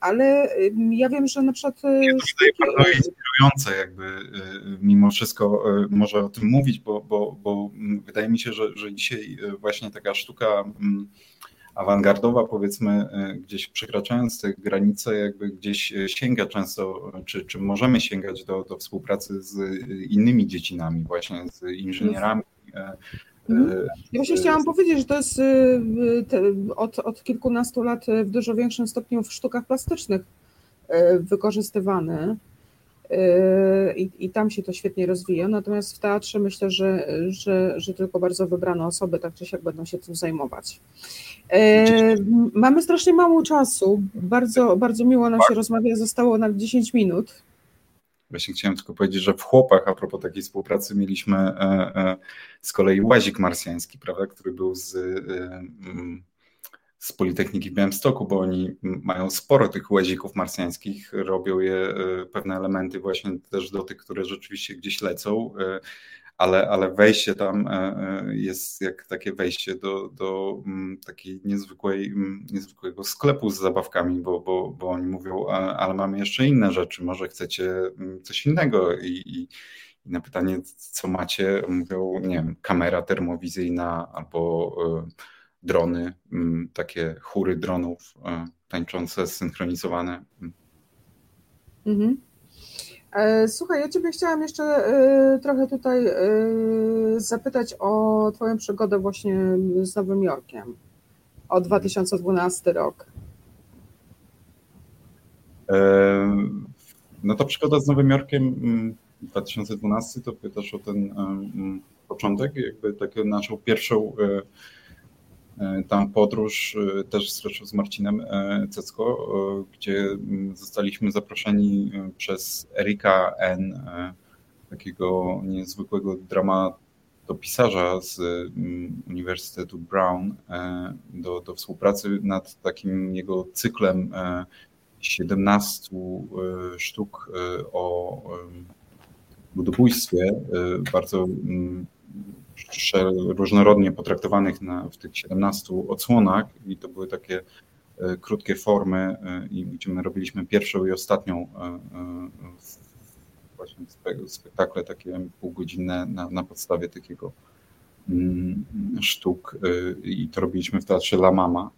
Ale ja wiem, że na przykład. To jest bardzo inspirujące, jakby mimo wszystko może o tym mówić, bo, bo, bo wydaje mi się, że, że dzisiaj właśnie taka sztuka awangardowa, powiedzmy, e, gdzieś przekraczając te granice, jakby gdzieś e, sięga często, czy, czy możemy sięgać do, do współpracy z innymi dziedzinami, właśnie z inżynierami. E, mhm. Ja właśnie chciałam powiedzieć, że to jest od, od kilkunastu lat w dużo większym stopniu w sztukach plastycznych wykorzystywane. I, I, tam się to świetnie rozwija. Natomiast w teatrze myślę, że, że, że tylko bardzo wybrane osoby tak czy siak będą się tym zajmować. E, mamy strasznie mało czasu. Bardzo, bardzo miło nam się rozmawia. Zostało nam 10 minut. Właśnie chciałem tylko powiedzieć, że w chłopach, a propos takiej współpracy, mieliśmy e, e, z kolei łazik marsjański, prawda, który był z, z Politechniki w Białymstoku, bo oni mają sporo tych łazików marsjańskich, robią je pewne elementy właśnie też do tych, które rzeczywiście gdzieś lecą ale, ale wejście tam e, e, jest jak takie wejście do, do takiej niezwykłej, niezwykłego sklepu z zabawkami, bo, bo, bo oni mówią, ale mamy jeszcze inne rzeczy, może chcecie coś innego? I, i na pytanie, co macie, mówią, nie wiem, kamera termowizyjna albo e, drony, takie chóry dronów tańczące, zsynchronizowane. Mhm. E, słuchaj, ja Ciebie chciałam jeszcze e, trochę tutaj e, zapytać o Twoją przygodę właśnie z Nowym Jorkiem, o 2012 rok. No to przygoda z Nowym Jorkiem 2012 mm, to pytasz o ten mm, początek, jakby taką naszą pierwszą E, tam podróż e, też zresztą z Marcinem e, Cecko, gdzie mm, zostaliśmy zaproszeni przez Erika N., takiego niezwykłego dramatopisarza z mm, Uniwersytetu Brown, do, do współpracy nad takim jego cyklem 17 sztuk o ludobójstwie, bardzo mm, różnorodnie potraktowanych na, w tych 17 odsłonach i to były takie e, krótkie formy e, i gdzie my robiliśmy pierwszą i ostatnią e, właśnie spektakle takie półgodzinne na, na podstawie takiego mm, sztuk i to robiliśmy w Teatrze La Mama.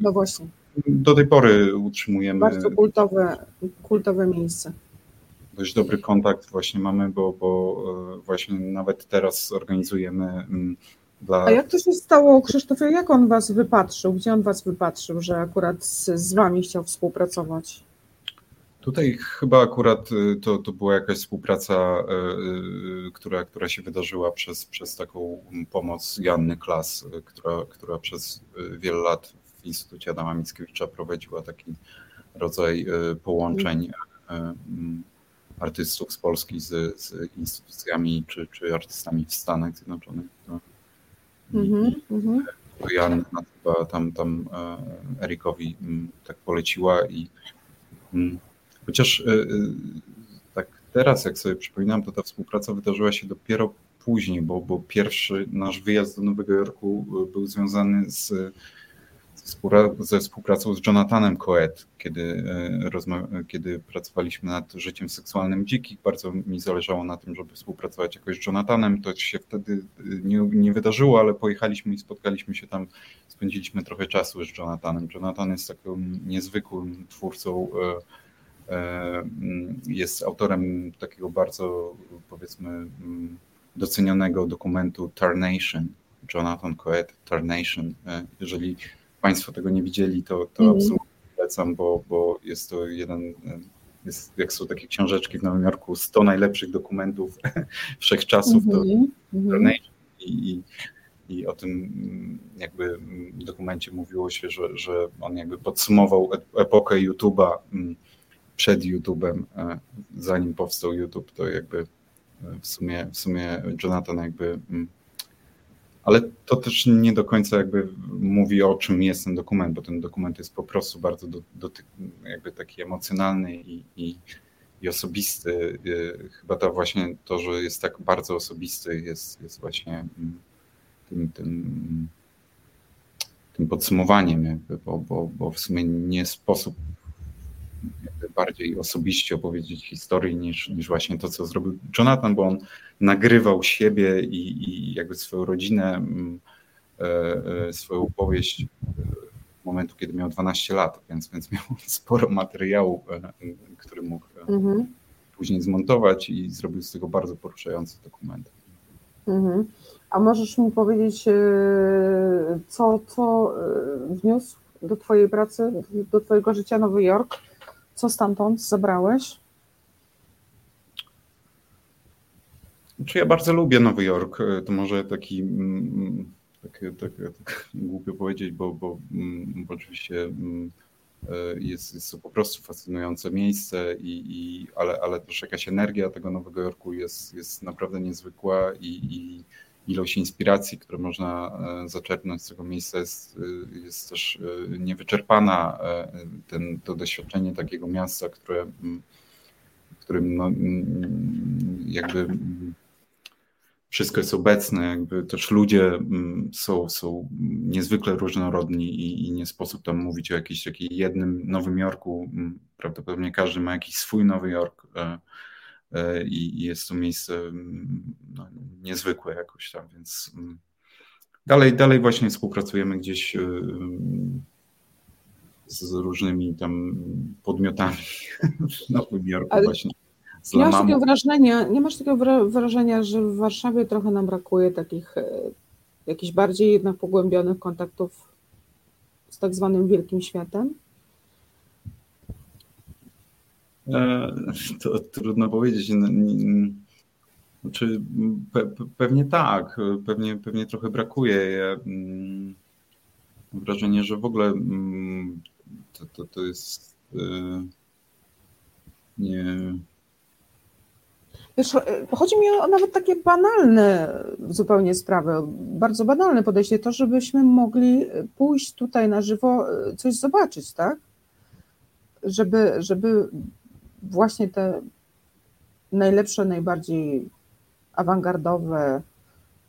No właśnie. Do tej pory utrzymujemy. Bardzo kultowe, kultowe miejsce dość dobry kontakt właśnie mamy, bo, bo właśnie nawet teraz organizujemy mm, dla... A jak to się stało, Krzysztofie, jak on was wypatrzył? Gdzie on was wypatrzył, że akurat z, z wami chciał współpracować? Tutaj chyba akurat y, to, to była jakaś współpraca, y, która, która się wydarzyła przez, przez taką pomoc Janny Klas, która, która przez wiele lat w Instytucie Adama Mickiewicza prowadziła taki rodzaj połączeń artystów z Polski z, z instytucjami czy, czy artystami w Stanach Zjednoczonych. To, mm -hmm. to Jan chyba tam, tam e, Erikowi mm, tak poleciła i mm, chociaż e, e, tak teraz, jak sobie przypominam, to ta współpraca wydarzyła się dopiero później, bo, bo pierwszy nasz wyjazd do Nowego Jorku był związany z ze współpracą z Jonathanem Coet, kiedy, e, kiedy pracowaliśmy nad życiem seksualnym dzikich. Bardzo mi zależało na tym, żeby współpracować jakoś z Jonathanem. To się wtedy e, nie, nie wydarzyło, ale pojechaliśmy i spotkaliśmy się tam, spędziliśmy trochę czasu z Jonathanem. Jonathan jest takim niezwykłym twórcą. E, jest autorem takiego bardzo, powiedzmy, docenionego dokumentu Tarnation. Jonathan Coet, Tarnation. Jeżeli Państwo tego nie widzieli, to, to mm. absolutnie polecam, bo, bo jest to jeden, jest, jak są takie książeczki w Nowym Jorku, 100 najlepszych dokumentów wszechczasów, mm -hmm. to mm. i, i o tym jakby dokumencie mówiło się, że, że on jakby podsumował epokę YouTube'a mm, przed YouTube'em, e, zanim powstał YouTube, to jakby w sumie, w sumie Jonathan jakby mm, ale to też nie do końca jakby mówi o czym jest ten dokument, bo ten dokument jest po prostu bardzo do, do, jakby taki emocjonalny i, i, i osobisty. Y, chyba to właśnie to, że jest tak bardzo osobisty jest, jest właśnie mm, tym, tym, tym podsumowaniem jakby, bo, bo, bo w sumie nie sposób bardziej osobiście opowiedzieć historii niż, niż właśnie to, co zrobił Jonathan, bo on nagrywał siebie i, i jakby swoją rodzinę, mm, e, e, swoją opowieść w momentu, kiedy miał 12 lat, więc, więc miał sporo materiału, e, który mógł mhm. później zmontować i zrobił z tego bardzo poruszający dokument. Mhm. A możesz mi powiedzieć, co, co wniósł do Twojej pracy, do Twojego życia Nowy Jork? Co stamtąd zabrałeś? Czy ja bardzo lubię Nowy Jork. To może taki, tak, tak, tak głupio powiedzieć, bo, bo, mm, bo oczywiście mm, e, jest, jest to po prostu fascynujące miejsce, i, i, ale, ale też jakaś energia tego Nowego Jorku jest, jest naprawdę niezwykła i, i ilość inspiracji, które można e, zaczerpnąć z tego miejsca jest, e, jest też e, niewyczerpana. Ten, to doświadczenie takiego miasta, które, w którym no, jakby wszystko jest obecne, jakby też ludzie są, są niezwykle różnorodni i, i nie sposób tam mówić o jakimś takim jednym Nowym Jorku. Prawdopodobnie każdy ma jakiś swój Nowy Jork i jest to miejsce mm, no, niezwykłe jakoś tam, więc mm, dalej, dalej właśnie współpracujemy gdzieś e, mm, z różnymi tam podmiotami w Nowym Jorku Ale właśnie. Nie masz, takiego wrażenia, nie masz takiego wrażenia, że w Warszawie trochę nam brakuje takich e, jakichś bardziej jednak pogłębionych kontaktów z tak zwanym wielkim światem? E, to trudno powiedzieć. Znaczy, pe, pewnie tak, pewnie, pewnie trochę brakuje. Ja mam wrażenie, że w ogóle mm, to, to, to jest e, nie. Wiesz, e, chodzi mi o nawet takie banalne zupełnie sprawy, bardzo banalne podejście, to żebyśmy mogli pójść tutaj na żywo, coś zobaczyć, tak? Żeby, żeby właśnie te najlepsze, najbardziej awangardowe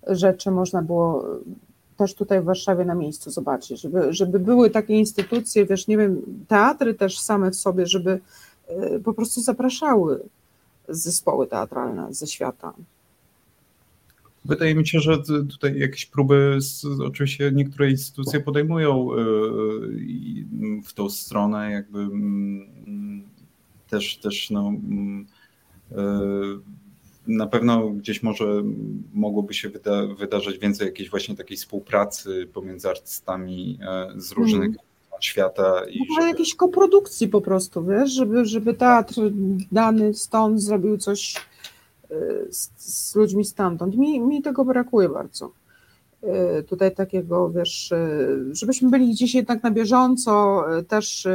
rzeczy można było też tutaj w Warszawie na miejscu zobaczyć, żeby, żeby były takie instytucje, wiesz, nie wiem, teatry też same w sobie, żeby po prostu zapraszały zespoły teatralne ze świata. Wydaje mi się, że tutaj jakieś próby, oczywiście niektóre instytucje podejmują w tą stronę, jakby też, też no, na pewno gdzieś może mogłoby się wyda wydarzyć więcej jakiejś właśnie takiej współpracy pomiędzy artystami e, z różnych hmm. świata. I żeby... jakiejś koprodukcji po prostu, wiesz, żeby, żeby teatr dany stąd zrobił coś e, z, z ludźmi stamtąd. Mi, mi tego brakuje bardzo. Y, tutaj takiego, wiesz, y, żebyśmy byli gdzieś jednak na bieżąco, y, też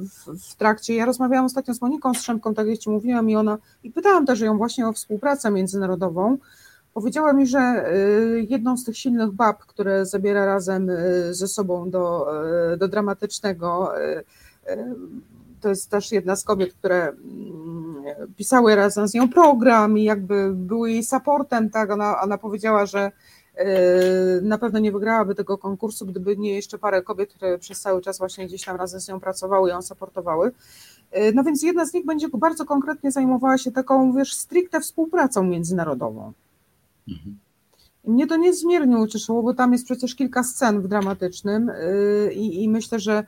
w, w trakcie. Ja rozmawiałam ostatnio z Moniką Strzemką, tak jak Ci mówiłam, i ona, i pytałam też ją właśnie o współpracę międzynarodową. Powiedziała mi, że jedną z tych silnych bab, które zabiera razem ze sobą do, do dramatycznego, to jest też jedna z kobiet, które mm, pisały razem z nią program i jakby były jej supportem, tak, ona, ona powiedziała, że na pewno nie wygrałaby tego konkursu, gdyby nie jeszcze parę kobiet, które przez cały czas właśnie gdzieś tam razem z nią pracowały i ją supportowały. Yy, no więc jedna z nich będzie bardzo konkretnie zajmowała się taką, wiesz, stricte współpracą międzynarodową. Mhm. Mnie to niezmiernie ucieszyło, bo tam jest przecież kilka scen w dramatycznym yy, i, i myślę, że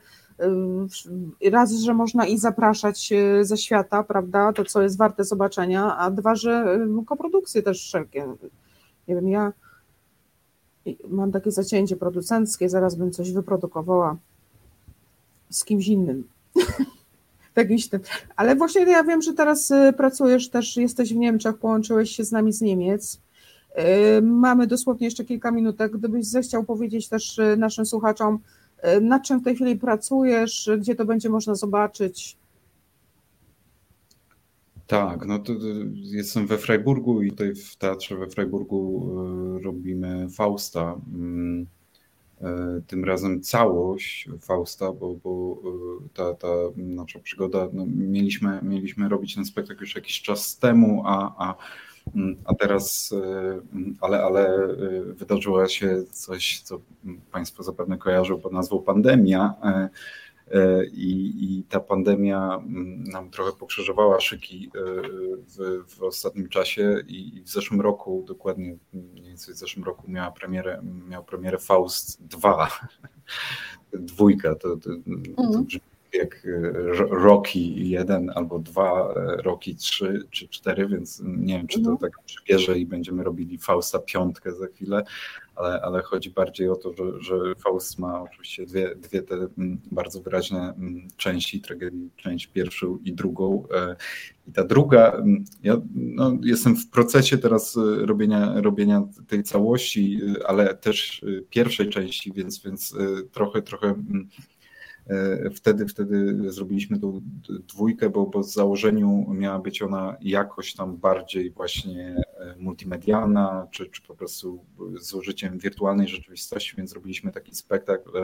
raz, że można i zapraszać ze świata, prawda, to co jest warte zobaczenia, a dwa, że koprodukcje też wszelkie. Nie wiem, ja mam takie zacięcie producenckie, zaraz bym coś wyprodukowała z kimś innym. Ale właśnie ja wiem, że teraz y, pracujesz też, jesteś w Niemczech, połączyłeś się z nami z Niemiec. Y, mamy dosłownie jeszcze kilka minutek. Gdybyś zechciał powiedzieć też y, naszym słuchaczom, nad czym w tej chwili pracujesz, gdzie to będzie można zobaczyć, tak, no to, to jestem we Freiburgu i tutaj w teatrze we Freiburgu y, robimy Fausta. Y, tym razem całość Fausta, bo, bo y, ta, ta nasza przygoda, no, mieliśmy, mieliśmy robić ten spektakl już jakiś czas temu, a, a, mm, a teraz, ale, ale wydarzyło się coś, co Państwo zapewne kojarzą pod nazwą pandemia E, I, I, ta pandemia mm, nam trochę pokrzyżowała szyki e, w, w ostatnim czasie i, w zeszłym roku, dokładnie mniej więcej w zeszłym roku miała premierę, miał premierę Faust 2, dwójka, to, to, to mhm. brzmi jak e, Rocky 1 albo 2, Rocky 3 czy 4, więc nie wiem, czy to mhm. tak przybierze i będziemy robili Fausta piątkę za chwilę, ale, ale chodzi bardziej o to, że, że Faust ma oczywiście dwie, dwie te mm, bardzo wyraźne mm, części tragedii, część pierwszą i drugą. E, I ta druga, mm, ja no, jestem w procesie teraz e, robienia, robienia tej całości, e, ale też pierwszej części, więc, więc trochę, trochę E, wtedy, wtedy zrobiliśmy tą dwójkę, bo, bo z założeniu miała być ona jakoś tam bardziej właśnie e, multimedialna, czy, czy po prostu z użyciem wirtualnej rzeczywistości, więc zrobiliśmy taki spektakl,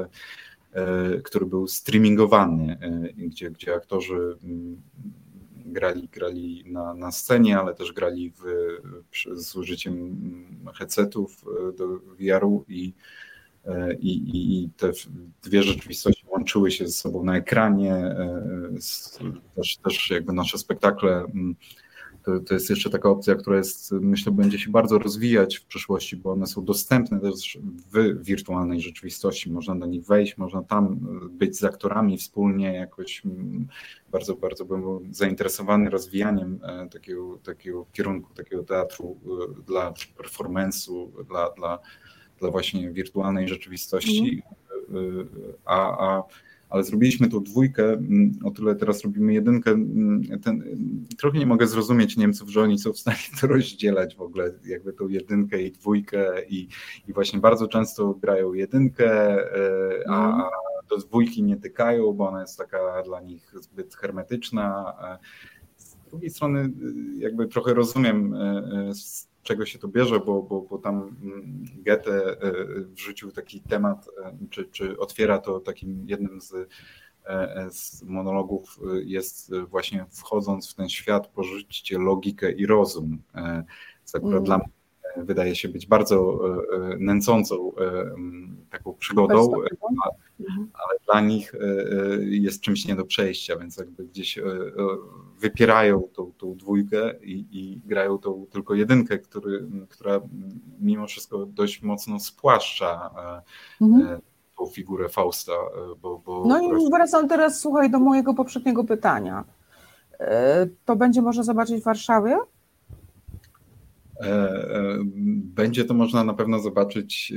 e, który był streamingowany, gdzie, gdzie aktorzy mm, grali, grali na, na scenie, ale też grali w, z użyciem headsetów do VR-u i E, i, i te dwie rzeczywistości łączyły się ze sobą na ekranie. E, też, też jakby nasze spektakle mm, to, to jest jeszcze taka opcja, która jest, myślę, będzie się bardzo rozwijać w przyszłości, bo one są dostępne też w wirtualnej rzeczywistości. Można do nich wejść, można tam być z aktorami wspólnie, jakoś mm, bardzo, bardzo bym zainteresowany rozwijaniem e, takiego, takiego kierunku, takiego teatru dla performance'u, dla, dla dla właśnie wirtualnej rzeczywistości, mm. A, a, ale zrobiliśmy tą dwójkę, mm, o tyle teraz robimy jedynkę. Mm, ten, trochę nie mogę zrozumieć Niemców, że oni są w stanie to rozdzielać w ogóle, jakby tą jedynkę i dwójkę i, i właśnie bardzo często grają jedynkę, e, a, a do dwójki nie tykają, bo ona jest taka dla nich zbyt hermetyczna. E, z drugiej strony jakby trochę rozumiem e, czego się to bierze, bo, bo, bo tam mm, Goethe e, wrzucił taki temat, e, czy, czy otwiera to takim jednym z, e, z monologów jest właśnie wchodząc w ten świat, porzućcie logikę i rozum. Co akurat mm. dla mnie wydaje się być bardzo nęcącą taką przygodą, mhm. ale dla nich jest czymś nie do przejścia, więc jakby gdzieś wypierają tą, tą dwójkę i, i grają tą tylko jedynkę, który, która mimo wszystko dość mocno spłaszcza mhm. tą figurę Fausta. Bo, bo no i wracam teraz, słuchaj, do mojego poprzedniego pytania. To będzie można zobaczyć w Warszawie? E, e, będzie to można na pewno zobaczyć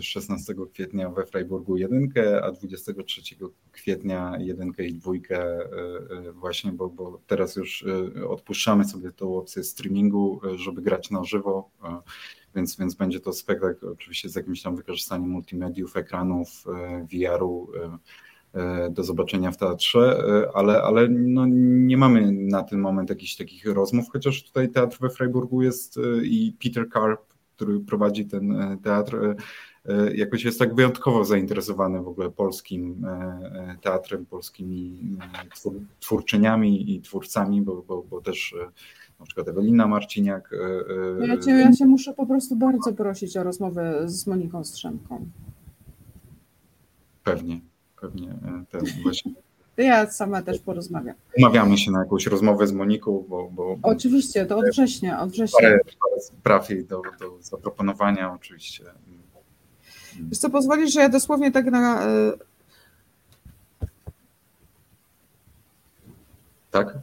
16 e, kwietnia we Freiburgu jedynkę, a 23 kwietnia jedynkę i dwójkę właśnie, bo, bo teraz już odpuszczamy sobie tą opcję streamingu, żeby grać na żywo, więc, więc będzie to spektakl oczywiście z jakimś tam wykorzystaniem multimediów, ekranów, VR-u, do zobaczenia w teatrze, e, ale, ale no nie mamy na ten moment jakichś takich rozmów, chociaż tutaj teatr we Freiburgu jest e, i Peter Karp, który prowadzi ten teatr, jakoś jest tak wyjątkowo zainteresowany w ogóle polskim teatrem, polskimi twórczyniami i twórcami, bo, bo, bo też na przykład Ewelina Marciniak. Ja cię, ja cię muszę po prostu bardzo prosić o rozmowę z Moniką Strzemką. Pewnie pewnie e, ten właśnie. Ja sama też porozmawiam. Umawiamy się na jakąś rozmowę z Moniką, bo. bo oczywiście, to od września. Od września. Parę, parę spraw jej do, do zaproponowania, oczywiście. Wiesz co, pozwolisz, że ja dosłownie tak na. E, tak?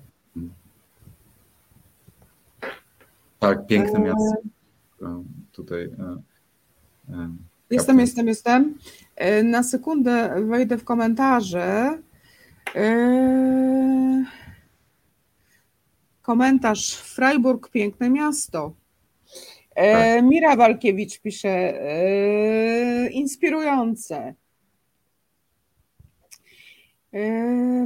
Tak, piękne e, miasto. Tutaj. Jestem, jestem, jestem. E, na sekundę wejdę w komentarze. E, komentarz Freiburg, piękne miasto. E, tak. Mira Walkiewicz pisze, inspirujące.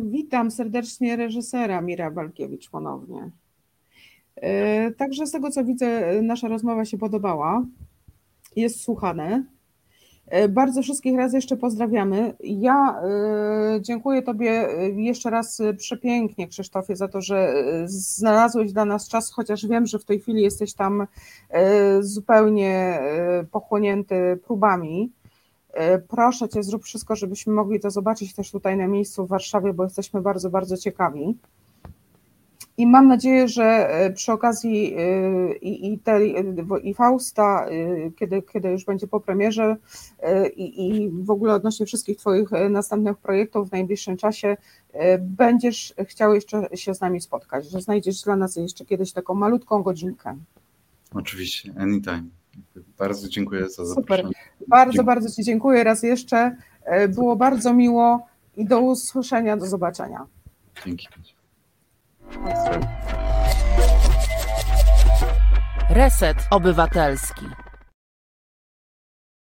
Witam serdecznie reżysera Mira Walkiewicz ponownie. Także z tego co widzę, nasza rozmowa się podobała. Jest słuchane. E, bardzo wszystkich raz jeszcze pozdrawiamy. Ja e, dziękuję Tobie e, jeszcze raz przepięknie, Krzysztofie, za to, że znalazłeś dla nas czas, chociaż wiem, że w tej chwili jesteś tam zupełnie pochłonięty próbami. Proszę Cię, zrób wszystko, żebyśmy mogli to zobaczyć też tutaj na miejscu w Warszawie, bo jesteśmy bardzo, bardzo ciekawi. I mam nadzieję, że e, przy okazji e, i, i, te, i Fausta, e, kiedy, kiedy już będzie po premierze i, i w ogóle odnośnie wszystkich Twoich następnych projektów w najbliższym czasie, będziesz chciał jeszcze się z nami spotkać, że znajdziesz dla nas jeszcze kiedyś taką malutką godzinkę. Oczywiście, anytime. Bardzo dziękuję za zaproszenie. Super. Bardzo, dziękuję. bardzo Ci dziękuję raz jeszcze. Było bardzo miło i do usłyszenia, do zobaczenia. Dzięki. Reset Obywatelski.